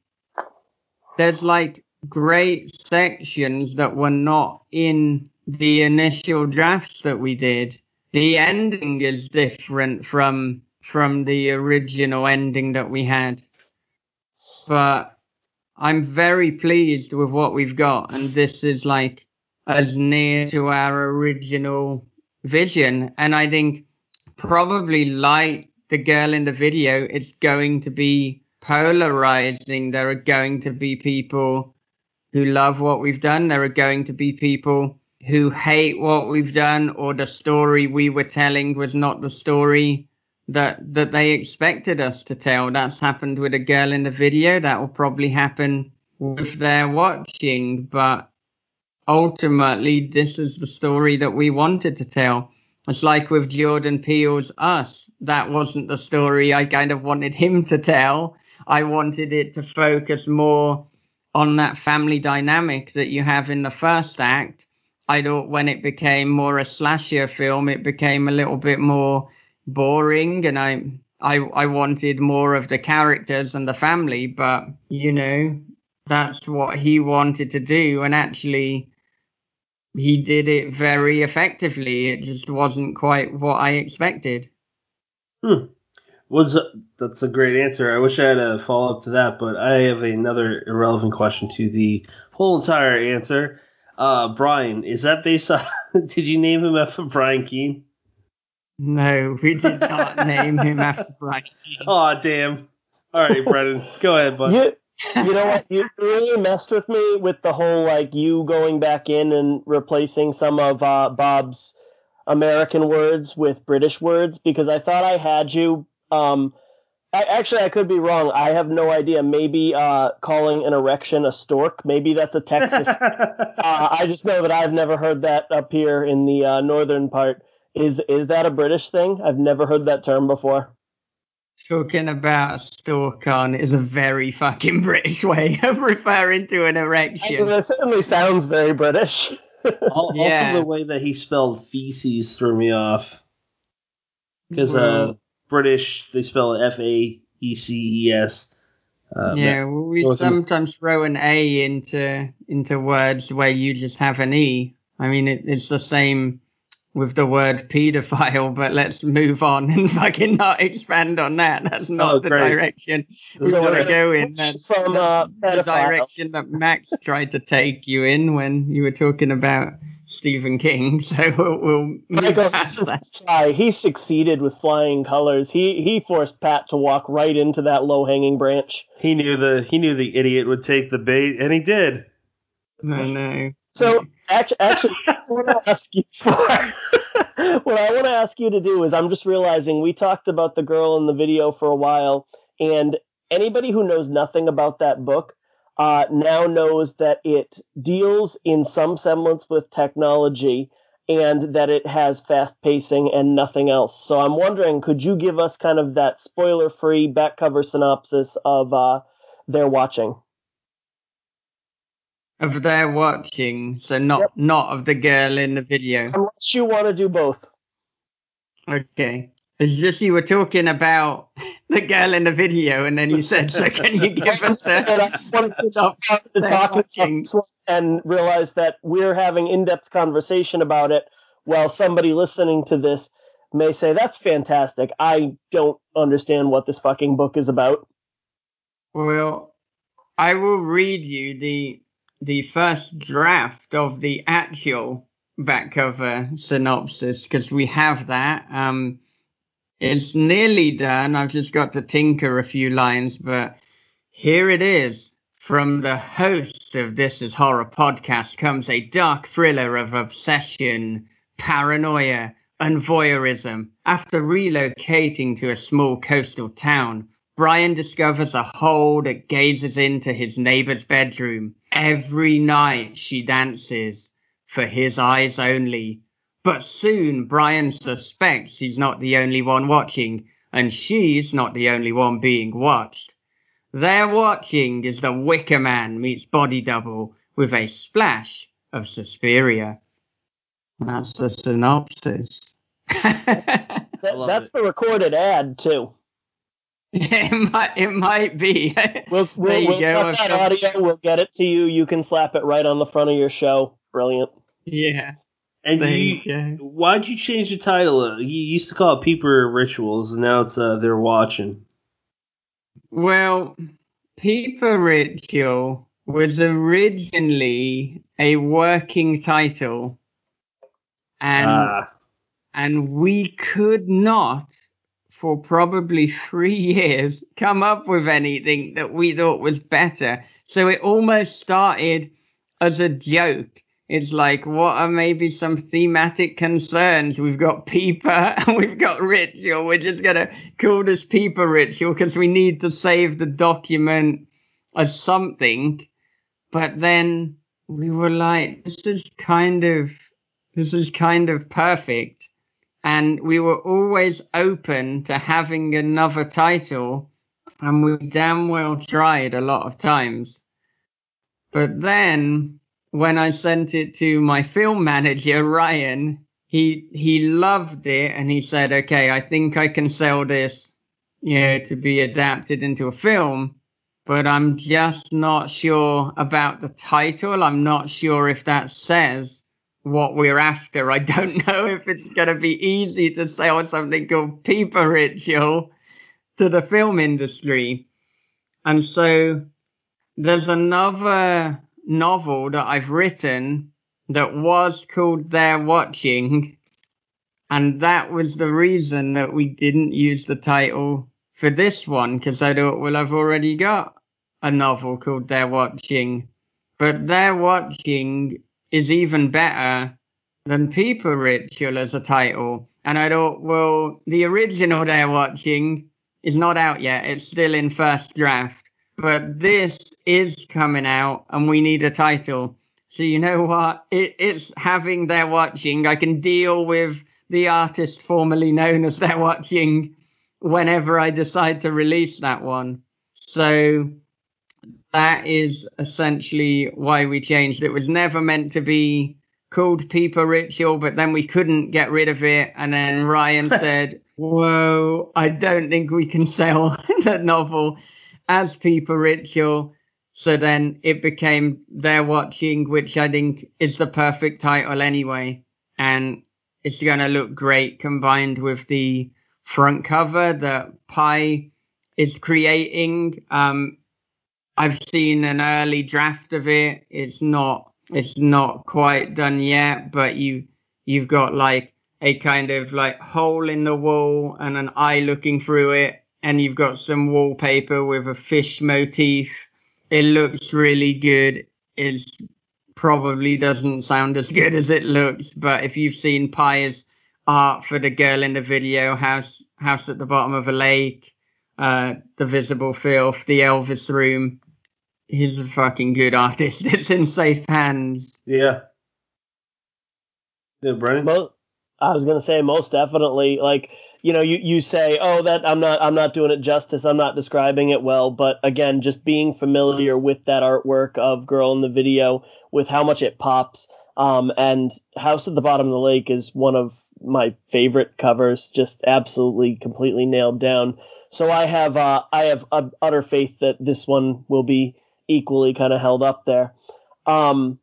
there's like great sections that were not in the initial drafts that we did. The ending is different from from the original ending that we had. But I'm very pleased with what we've got and this is like as near to our original vision and I think probably like the girl in the video it's going to be polarizing. There are going to be people who love what we've done. There are going to be people who hate what we've done or the story we were telling was not the story that that they expected us to tell. That's happened with a girl in the video. That will probably happen with They're Watching, but ultimately this is the story that we wanted to tell. It's like with Jordan Peele's Us. That wasn't the story I kind of wanted him to tell. I wanted it to focus more on that family dynamic that you have in the first act. I thought when it became more a slasher film, it became a little bit more boring, and I I I wanted more of the characters and the family. But you know, that's what he wanted to do, and actually, he did it very effectively. It just wasn't quite what I expected. Hmm. Was that's a great answer. I wish I had a follow up to that, but I have another irrelevant question to the whole entire answer. Uh, Brian, is that based on? did you name him after Brian Keene? No, we did not name him after Brian Keene. Oh damn! All right, Brendan, go ahead, bud. You, you know what? You really messed with me with the whole like you going back in and replacing some of uh, Bob's American words with British words because I thought I had you um, I, actually, I could be wrong. I have no idea. Maybe uh, calling an erection a stork. Maybe that's a Texas. uh, I just know that I've never heard that up here in the uh, northern part. Is is that a British thing? I've never heard that term before. Talking about stork on is a very fucking British way of referring to an erection. I mean, it certainly sounds very British. also, Yeah. the way that he spelled feces threw me off because uh, Well- British they spell it F A E C E S. Uh, yeah, well, we North Am- sometimes throw an A into into words where you just have an E. I mean, it, it's the same with the word paedophile, but let's move on and fucking not expand on that. That's not Oh, the great. direction we want to go in. switch That's from, the, uh, the direction that Max tried to take you in when you were talking about Stephen King. So we'll, we'll move Michael past that. try. He succeeded with flying colors. He he forced Pat to walk right into that low hanging branch. he knew the he knew the idiot would take the bait, and he did. No, no. So actually, actually, what I want to ask you for, what I want to ask you to do is, I'm just realizing we talked about the girl in the video for a while, and anybody who knows nothing about that book uh, now knows that it deals in some semblance with technology and that it has fast pacing and nothing else. So I'm wondering, could you give us kind of that spoiler-free back cover synopsis of uh, They're Watching? Of They're Watching, so not Yep. not of the girl in the video. Unless you want to do both. Okay. It's just you were talking about the girl in the video, and then you said, "So can you give us And I a wanted to stop to their talk about this and realize that we're having in-depth conversation about it while somebody listening to this may say that's fantastic. I don't understand what this fucking book is about. Well, I will read you the the first draft of the actual back cover synopsis because we have that. Um, it's nearly done. I've just got to tinker a few lines, but here it is. From the host of This Is Horror podcast comes a dark thriller of obsession, paranoia, and voyeurism. After relocating to a small coastal town, Brian discovers a hole that gazes into his neighbor's bedroom. Every night she dances, for his eyes only. But soon Brian suspects he's not the only one watching. and she's not the only one being watched. They're watching is the Wicker Man meets Body Double with a splash of Suspiria. That's the synopsis. That, that's it. the recorded ad too. it might it might be. We'll, There we'll, you we'll go. get that audio. We'll get it to you. You can slap it right on the front of your show. Brilliant. yeah. And you, why'd you change the title? Uh, You used to call it Peeper Rituals, and now it's uh, They're Watching. Well, Peeper Ritual was originally a working title, and Ah, and we could not, for probably three years, come up with anything that we thought was better. So it almost started as a joke. It's like, what are maybe some thematic concerns? We've got Peeper and we've got Ritual. We're just going to call this Peeper Ritual because we need to save the document as something. But then we were like, this is kind of, this is kind of perfect and we were always open to having another title, and we damn well tried a lot of times. But then, when I sent it to my film manager, Ryan, he, he loved it and he said, okay, I think I can sell this, you know, to be adapted into a film, but I'm just not sure about the title. I'm not sure if that says what we're after. I don't know if it's going to be easy to sell something called Peeper Ritual to the film industry. And so there's another novel that I've written that was called They're Watching. And that was the reason that we didn't use the title for this one because I thought, well, I've already got a novel called They're Watching. But They're Watching is even better than Peeper Ritual as a title. And I thought, well, the original They're Watching is not out yet. It's still in first draft. But this is coming out and we need a title. So you know what? It, it's having They're Watching. I can deal with the artist formerly known as They're Watching whenever I decide to release that one. So that is essentially why we changed. It was never meant to be called Peeper Ritual, but then we couldn't get rid of it. And then Ryan said, Whoa, I don't think we can sell the novel as Peeper Ritual. So then it became They're Watching, which I think is the perfect title anyway. And it's going to look great combined with the front cover that Pye is creating. Um, I've seen an early draft of it. It's not it's not quite done yet, but you you've got like a kind of like hole in the wall and an eye looking through it, and you've got some wallpaper with a fish motif. It looks really good. It probably doesn't sound as good as it looks, but if you've seen Pye's art for the girl in the video, house house at the bottom of a lake, uh, the visible filth, the Elvis room, he's a fucking good artist. It's in safe hands. yeah. Yeah, Brendan? Mo- I was gonna say most definitely. Like you know, you you say, oh, that I'm not I'm not doing it justice. I'm not describing it well. But again, just being familiar with that artwork of Girl in the Video, with how much it pops, um, and House at the Bottom of the Lake is one of my favorite covers. Just absolutely, completely nailed down. So I have uh, I have utter faith that this one will be equally kind of held up there. Um,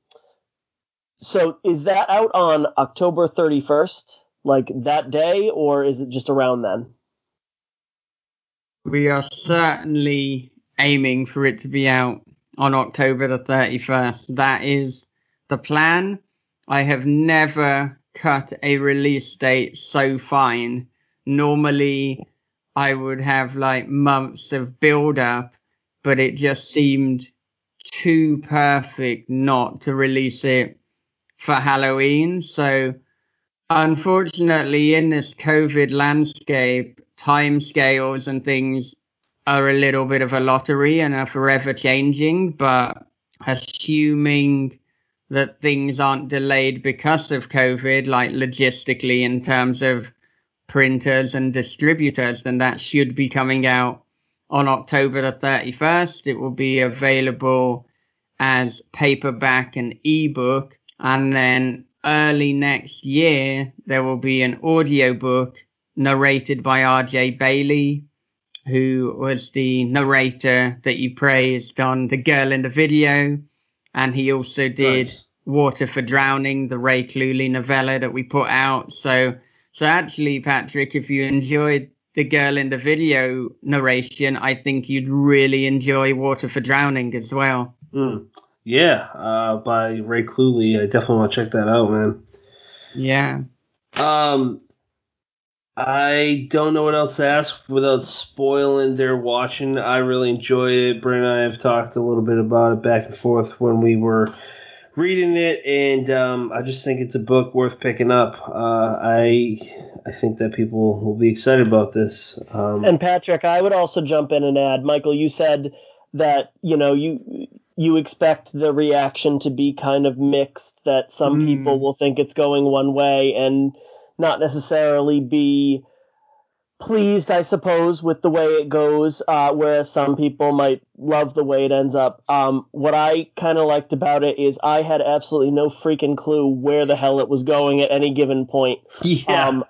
so is that out on October 31st, like that day, or is it just around then? We are certainly aiming for it to be out on October the 31st. That is the plan. I have never cut a release date so fine. Normally, I would have like months of build up, but it just seemed too perfect not to release it for Halloween. So, unfortunately, in this COVID landscape, timescales and things are a little bit of a lottery and are forever changing. But assuming that things aren't delayed because of COVID, like logistically in terms of printers and distributors, then that should be coming out on October the 31st. It will be available as paperback and ebook, and then early next year there will be an audiobook narrated by RJ Bailey, who was the narrator that you praised on The Girl in the Video, and he also did nice. Water for Drowning, the Ray Cluley novella that we put out. So, so actually, Patrick, if you enjoyed the girl in the video narration, I think you'd really enjoy Water for Drowning as well. Mm. Yeah, uh, by Ray Cluley. I definitely want to check that out, man. Yeah. Um, I don't know what else to ask without spoiling They're Watching. I really enjoy it. Brent and I have talked a little bit about it back and forth when we were reading it, and um, I just think it's a book worth picking up. Uh, I I think that people will be excited about this. Um, and Patrick, I would also jump in and add, Michael, you said that you know you you expect the reaction to be kind of mixed. That some mm. people will think it's going one way and not necessarily be pleased, I suppose, with the way it goes, uh, whereas some people might love the way it ends up. Um, what I kind of liked about it is I had absolutely no freaking clue where the hell it was going at any given point. Yeah. Um,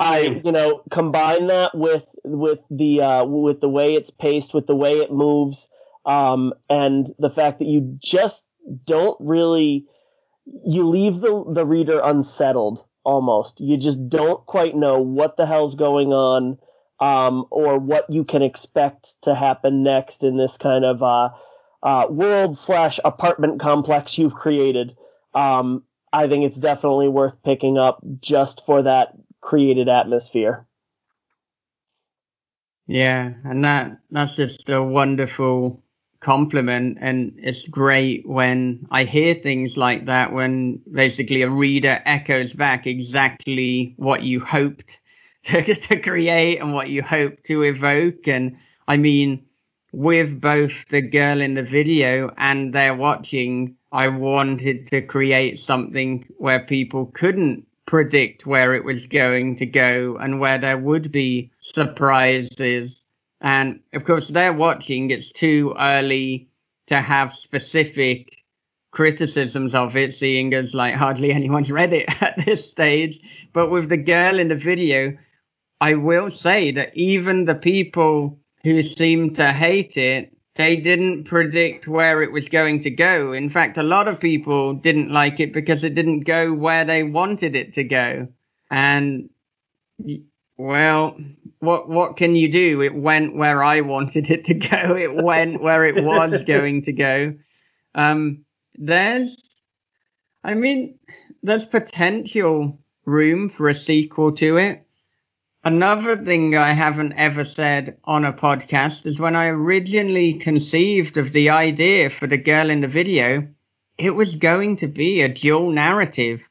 I, you know, combine that with with the uh, with the way it's paced, with the way it moves, um, and the fact that you just don't really you leave the the reader unsettled almost. You just don't quite know what the hell's going on um, or what you can expect to happen next in this kind of uh, uh, world slash apartment complex you've created. Um, I think it's definitely worth picking up just for that created atmosphere. Yeah, and that that's just a wonderful compliment and it's great when I hear things like that when basically a reader echoes back exactly what you hoped to, to create and what you hope to evoke. And I mean with both the girl in the video and they're watching I wanted to create something where people couldn't predict where it was going to go and where there would be surprises and of course, they're watching. It's too early to have specific criticisms of it, seeing as like hardly anyone's read it at this stage. But with the girl in the video, I will say that even the people who seem to hate it, they didn't predict where it was going to go. In fact, a lot of people didn't like it because it didn't go where they wanted it to go. And well, what what can you do? It went where I wanted it to go. It went where it was going to go. Um, there's, I mean, there's potential room for a sequel to it. Another thing I haven't ever said on a podcast is when I originally conceived of the idea for the girl in the video, it was going to be a dual narrative.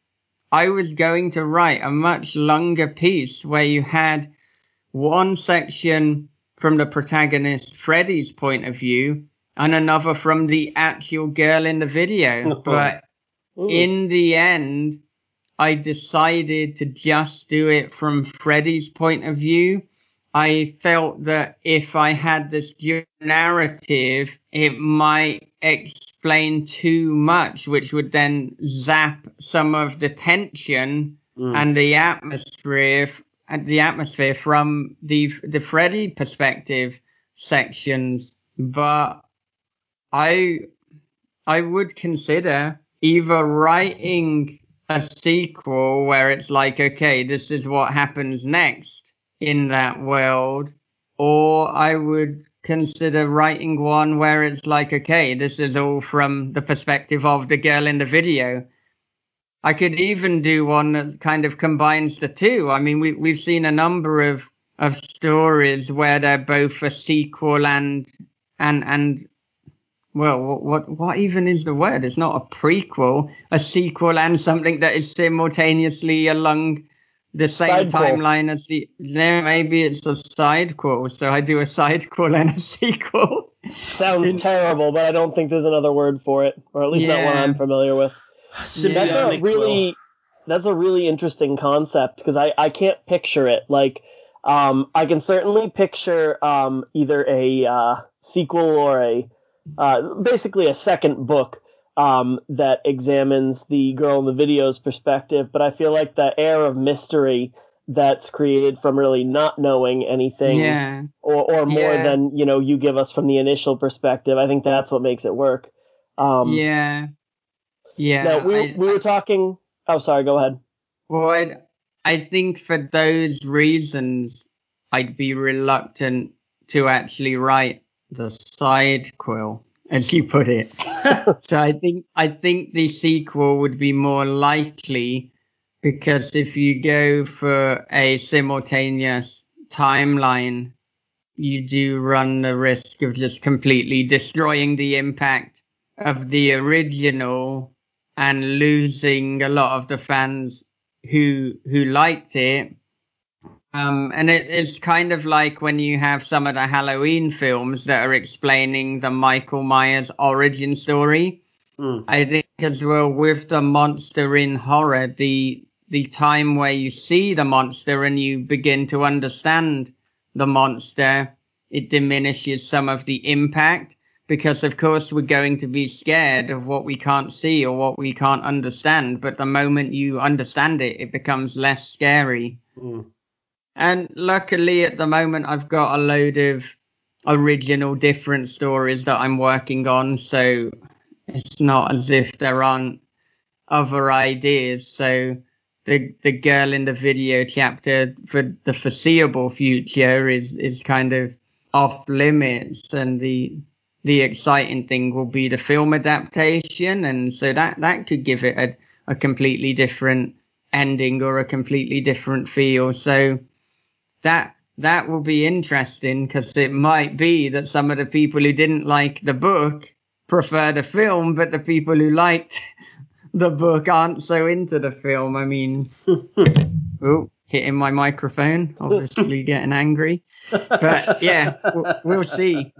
I was going to write a much longer piece where you had one section from the protagonist Freddie's point of view and another from the actual girl in the video. Oh. but Ooh. in the end, I decided to just do it from Freddie's point of view. I felt that if I had this narrative, it might explain too much, which would then zap some of the tension mm. and the atmosphere and the atmosphere from the the Freddy perspective sections. But I I would consider either writing a sequel where it's like, okay, this is what happens next in that world, or I would consider writing one where it's like, okay, this is all from the perspective of the girl in the video. I could even do one that kind of combines the two. I mean, we, we've seen a number of, of stories where they're both a sequel and, and, and, well, what, what even is the word? It's not a prequel, a sequel and something that is simultaneously along the same timeline as the there maybe it's a side quote. So i do a side quote and a sequel. Sounds In, terrible but i don't think there's another word for it or at least yeah. not one i'm familiar with. That's a really that's a really interesting concept because I I can't picture it. Like. Um, I can certainly picture um, either a uh, sequel or a uh, basically a second book um, that examines the girl in the video's perspective, but I feel like the air of mystery that's created from really not knowing anything Yeah. or, or more Yeah. than you know you give us from the initial perspective. I think that's what makes it work. Um, yeah. Yeah. Now we I- we were talking. Oh, sorry. Go ahead. Well, I'd, I think for those reasons, I'd be reluctant to actually write the side quill, as you put it. so I think I think the sequel would be more likely because if you go for a simultaneous timeline, you do run the risk of just completely destroying the impact of the original and losing a lot of the fans who who liked it. Um, and it, it's kind of like when you have some of the Halloween films that are explaining the Michael Myers origin story. Mm. I think as well with the monster in horror, the the time where you see the monster and you begin to understand the monster, it diminishes some of the impact because of course we're going to be scared of what we can't see or what we can't understand. But the moment you understand it, it becomes less scary. Mm. And luckily at the moment I've got a load of original different stories that I'm working on, so it's not as if there aren't other ideas. So the the girl in the video chapter for the foreseeable future is is kind of off limits and the the exciting thing will be the film adaptation and so that that could give it a, a completely different ending or a completely different feel. So that that will be interesting because it might be that some of the people who didn't like the book prefer the film, but the people who liked the book aren't so into the film. I mean, oh, hitting my microphone, obviously getting angry. But yeah, we'll, we'll see.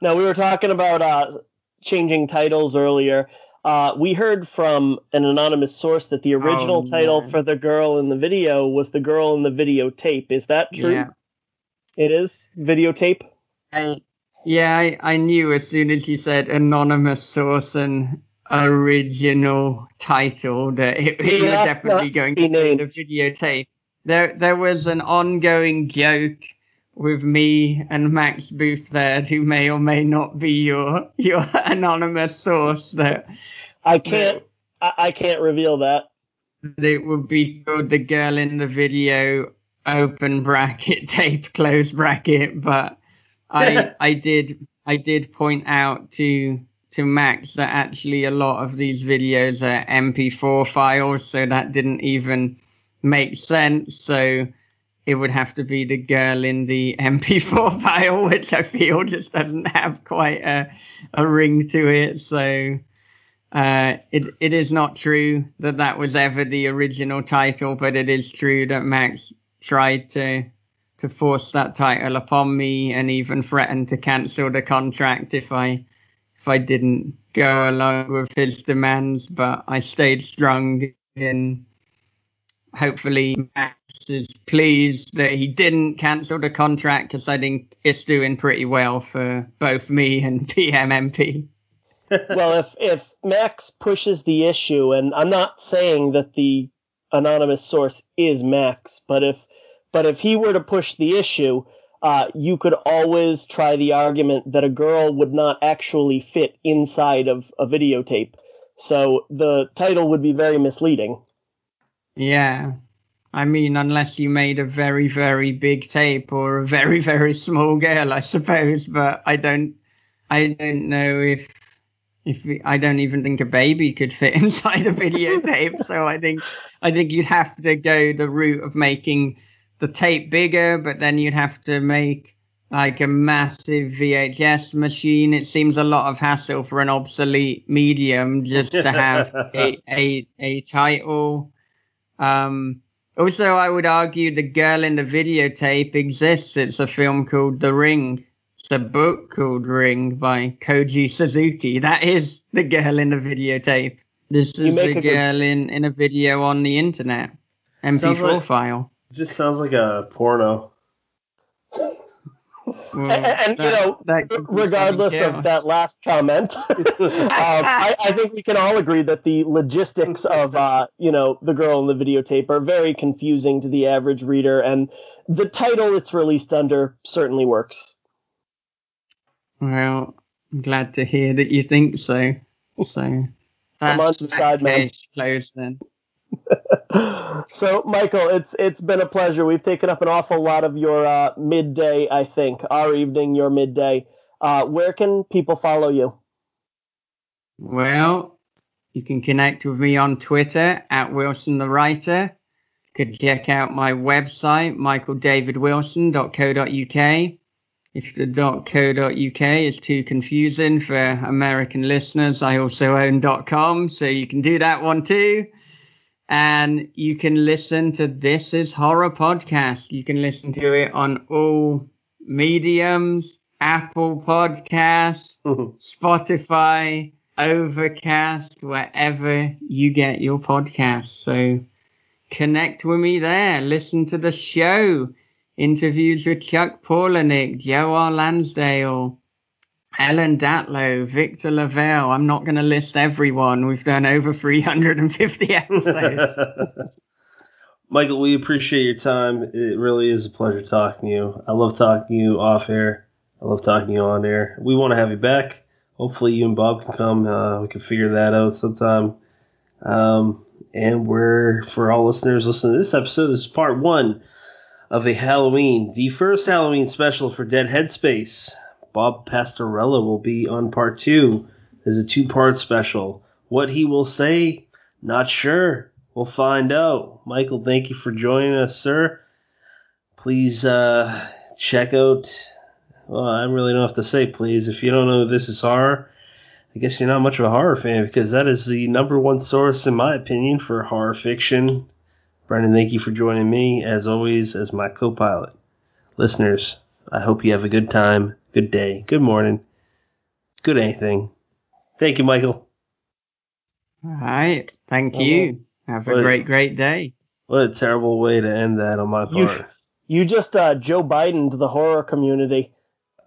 Now we were talking about uh, changing titles earlier. Uh, we heard from an anonymous source that the original Oh, title no. for the girl in the video was the girl in the videotape. Is that true? Yeah. It is videotape. I, yeah, I, I knew as soon as you said anonymous source and original title that it, it was definitely going be to be the videotape. There, there was an ongoing joke with me and Max Booth there, who may or may not be your your anonymous source. That I can't. I, I can't reveal that. it would be called the girl in the video open bracket tape close bracket but i i did i did point out to to max that actually a lot of these videos are mp4 files so that didn't even make sense so it would have to be the girl in the mp4 file which i feel just doesn't have quite a a ring to it so uh, it it is not true that that was ever the original title, but it is true that Max tried to to force that title upon me and even threatened to cancel the contract if I if I didn't go along with his demands. But I stayed strong and hopefully Max is pleased that he didn't cancel the contract because I think it's doing pretty well for both me and PMMP. well, if if Max pushes the issue, and I'm not saying that the anonymous source is Max, but if but if he were to push the issue, uh, you could always try the argument that a girl would not actually fit inside of a videotape. So the title would be very misleading. Yeah. I mean, unless you made a very, very big tape or a very, very small girl, I suppose. But I don't, I don't know if, if we- I don't even think a baby could fit inside a videotape. so I think, I think you'd have to go the route of making the tape bigger, but then you'd have to make like a massive VHS machine. It seems a lot of hassle for an obsolete medium just to have a, a, a title. Um, also, I would argue the girl in the videotape exists. It's a film called The Ring. It's a book called Ring by Koji Suzuki. That is the girl in the videotape. This You is make a a good- girl in, in a video on the internet. MP4 Sounds like- file. It just sounds like a porno. And, and, you know, that regardless of that last comment, um, I, I think we can all agree that the logistics of, uh, you know, the girl in the videotape are very confusing to the average reader, and the title it's released under certainly works. Well, I'm glad to hear that you think so. So on that's some that side, man. closed then. So, Michael, it's it's been a pleasure. We've taken up an awful lot of your uh, midday, I think, our evening, your midday. Uh, where can people follow you? Well, you can connect with me on Twitter at Wilson the Writer. You could check out my website, michaeldavidwilson.co.uk. If the .co.uk is too confusing for American listeners, I also own .com, so you can do that one too. And you can listen to This Is Horror podcast. You can listen to it on all mediums, Apple Podcasts, Spotify, Overcast, wherever you get your podcasts. So connect with me there. Listen to the show. Interviews with Chuck Palahniuk, Joe R. Lansdale, Ellen Datlow, Victor LaValle. I'm not going to list everyone. We've done over 350 episodes. Michael, we appreciate your time. It really is a pleasure talking to you. I love talking to you off air. I love talking to you on air. We want to have you back. Hopefully, you and Bob can come. Uh, we can figure that out sometime. Um, and we're for all listeners listening to this episode. This is part one of a Halloween, the first Halloween special for Dead Headspace. Bob Pastorella will be on part two. There's a two-part special. What he will say, not sure. We'll find out. Michael, thank you for joining us, sir. Please uh, check out. Well, I really don't have to say please. If you don't know this is horror, I guess you're not much of a horror fan because that is the number one source, in my opinion, for horror fiction. Brendan, thank you for joining me, as always, as my co pilot. Listeners, I hope you have a good time, good day, good morning, good anything. Thank you, Michael. All right. Thank Oh, you. Have a great, great day. What a terrible way to end that on my part. You just uh, Joe Biden to the horror community.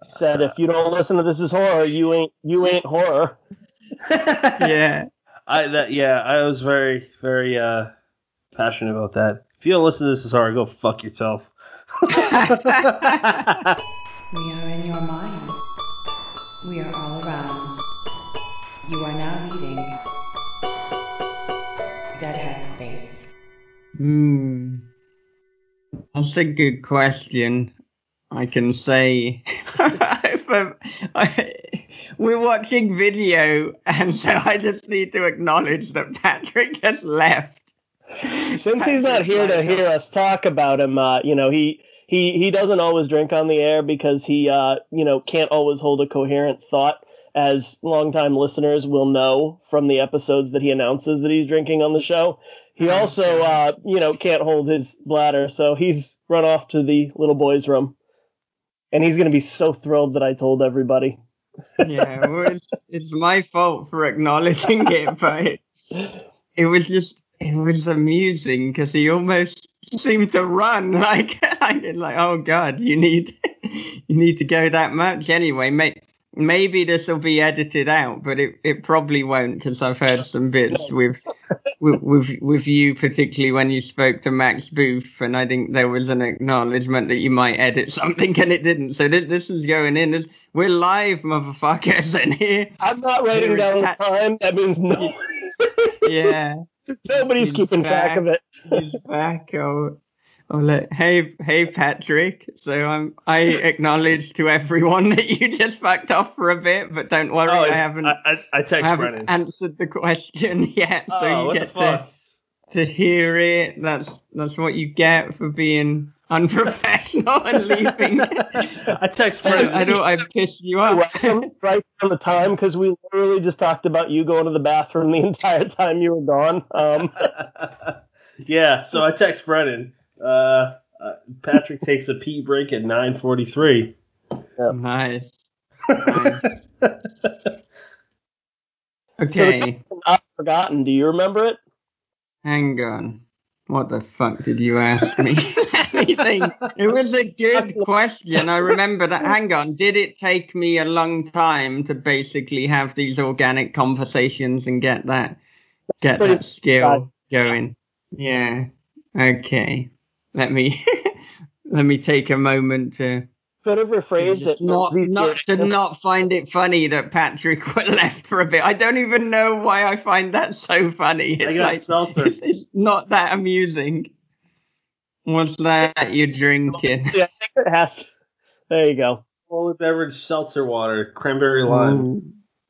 Said if you don't listen to this is horror, you ain't you ain't horror. Yeah. I that yeah, I was very very uh passionate about that. If you don't listen to this is hard, go fuck yourself. We are in your mind. We are all around. You are now leaving Dead Headspace. Hmm. That's a good question. I can say I'm- we're watching video, and so I just need to acknowledge that Patrick has left. Since he's not here to hear us talk about him, uh, you know he he he doesn't always drink on the air because he uh, you know can't always hold a coherent thought. As longtime listeners will know from the episodes that he announces that he's drinking on the show, he Oh, also uh, you know can't hold his bladder, so he's run off to the little boy's room, and he's gonna be so thrilled that I told everybody. yeah, well, it's, it's my fault for acknowledging it, but it, it was just it was amusing because he almost seemed to run like I did, like oh god, you need you need to go that much anyway. May, maybe this will be edited out, but it, it probably won't because I've heard some bits with, with with with you, particularly when you spoke to Max Booth, and I think there was an acknowledgement that you might edit something and it didn't. So this, this is going in. This, we're live, motherfuckers, and here, I'm not writing down the time. That means no. yeah, Nobody's He's keeping track of it. he's back. Oh, oh, let, hey, hey, Patrick. So I'm, I acknowledge to everyone that you just fucked off for a bit, but don't worry, Oh, I haven't. I, I, I I text haven't Brendan. answered the question yet, so oh, you get to, to hear it. That's that's what you get for being unprofessional and leaving. I text I, Brendan. I know I pissed you off. right on the time because we literally just talked about you going to the bathroom the entire time you were gone. Um, yeah, so I text Brendan. Uh, uh, Patrick takes a pee break at 9:43. nice. nice. so Okay. the, uh, forgotten. Do you remember it? Hang on. What the fuck did you ask me? Anything? It was a good question. I remember that. Hang on. Did it take me a long time to basically have these organic conversations and get that get that skill going? Yeah. Okay. Let me let me take a moment to Could have rephrased it. not not to not find it funny that Patrick was left for a bit. I don't even know why I find that so funny. It's I got like, it's, it's not that amusing. What's that you're drinking? Yeah, I think it has. There you go. Polar beverage seltzer water, cranberry lime. Ooh.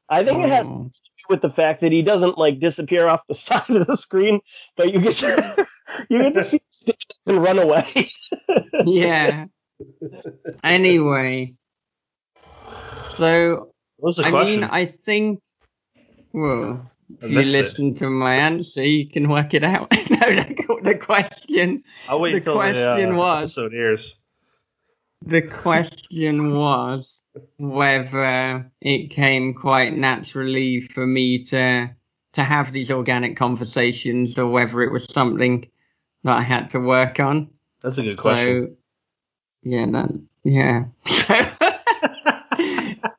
I think it has to Oh. do with the fact that he doesn't like disappear off the side of the screen, but you get to, you get to see him stand up and run away. Yeah. Anyway. So What the I question? mean I think well if you missed it. listen to my answer you can work it out. no, the, the question I'll wait the until the question uh, was- episode airs. the question was whether it came quite naturally for me to to have these organic conversations or whether it was something that I had to work on. That's a good question. So yeah, that yeah.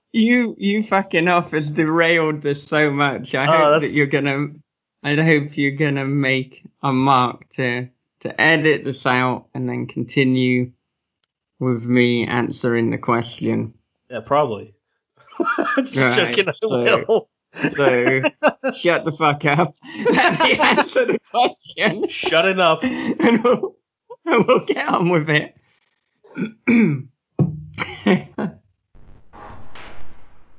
you you fucking off has derailed this so much. I Oh, hope that's- that you're gonna I hope you're gonna make a mark to to edit this out and then continue with me answering the question. Yeah, probably. Just right, joking. I so, will. so shut the fuck up. Let answer the question. Shut it up. And we'll, and we'll get on with it.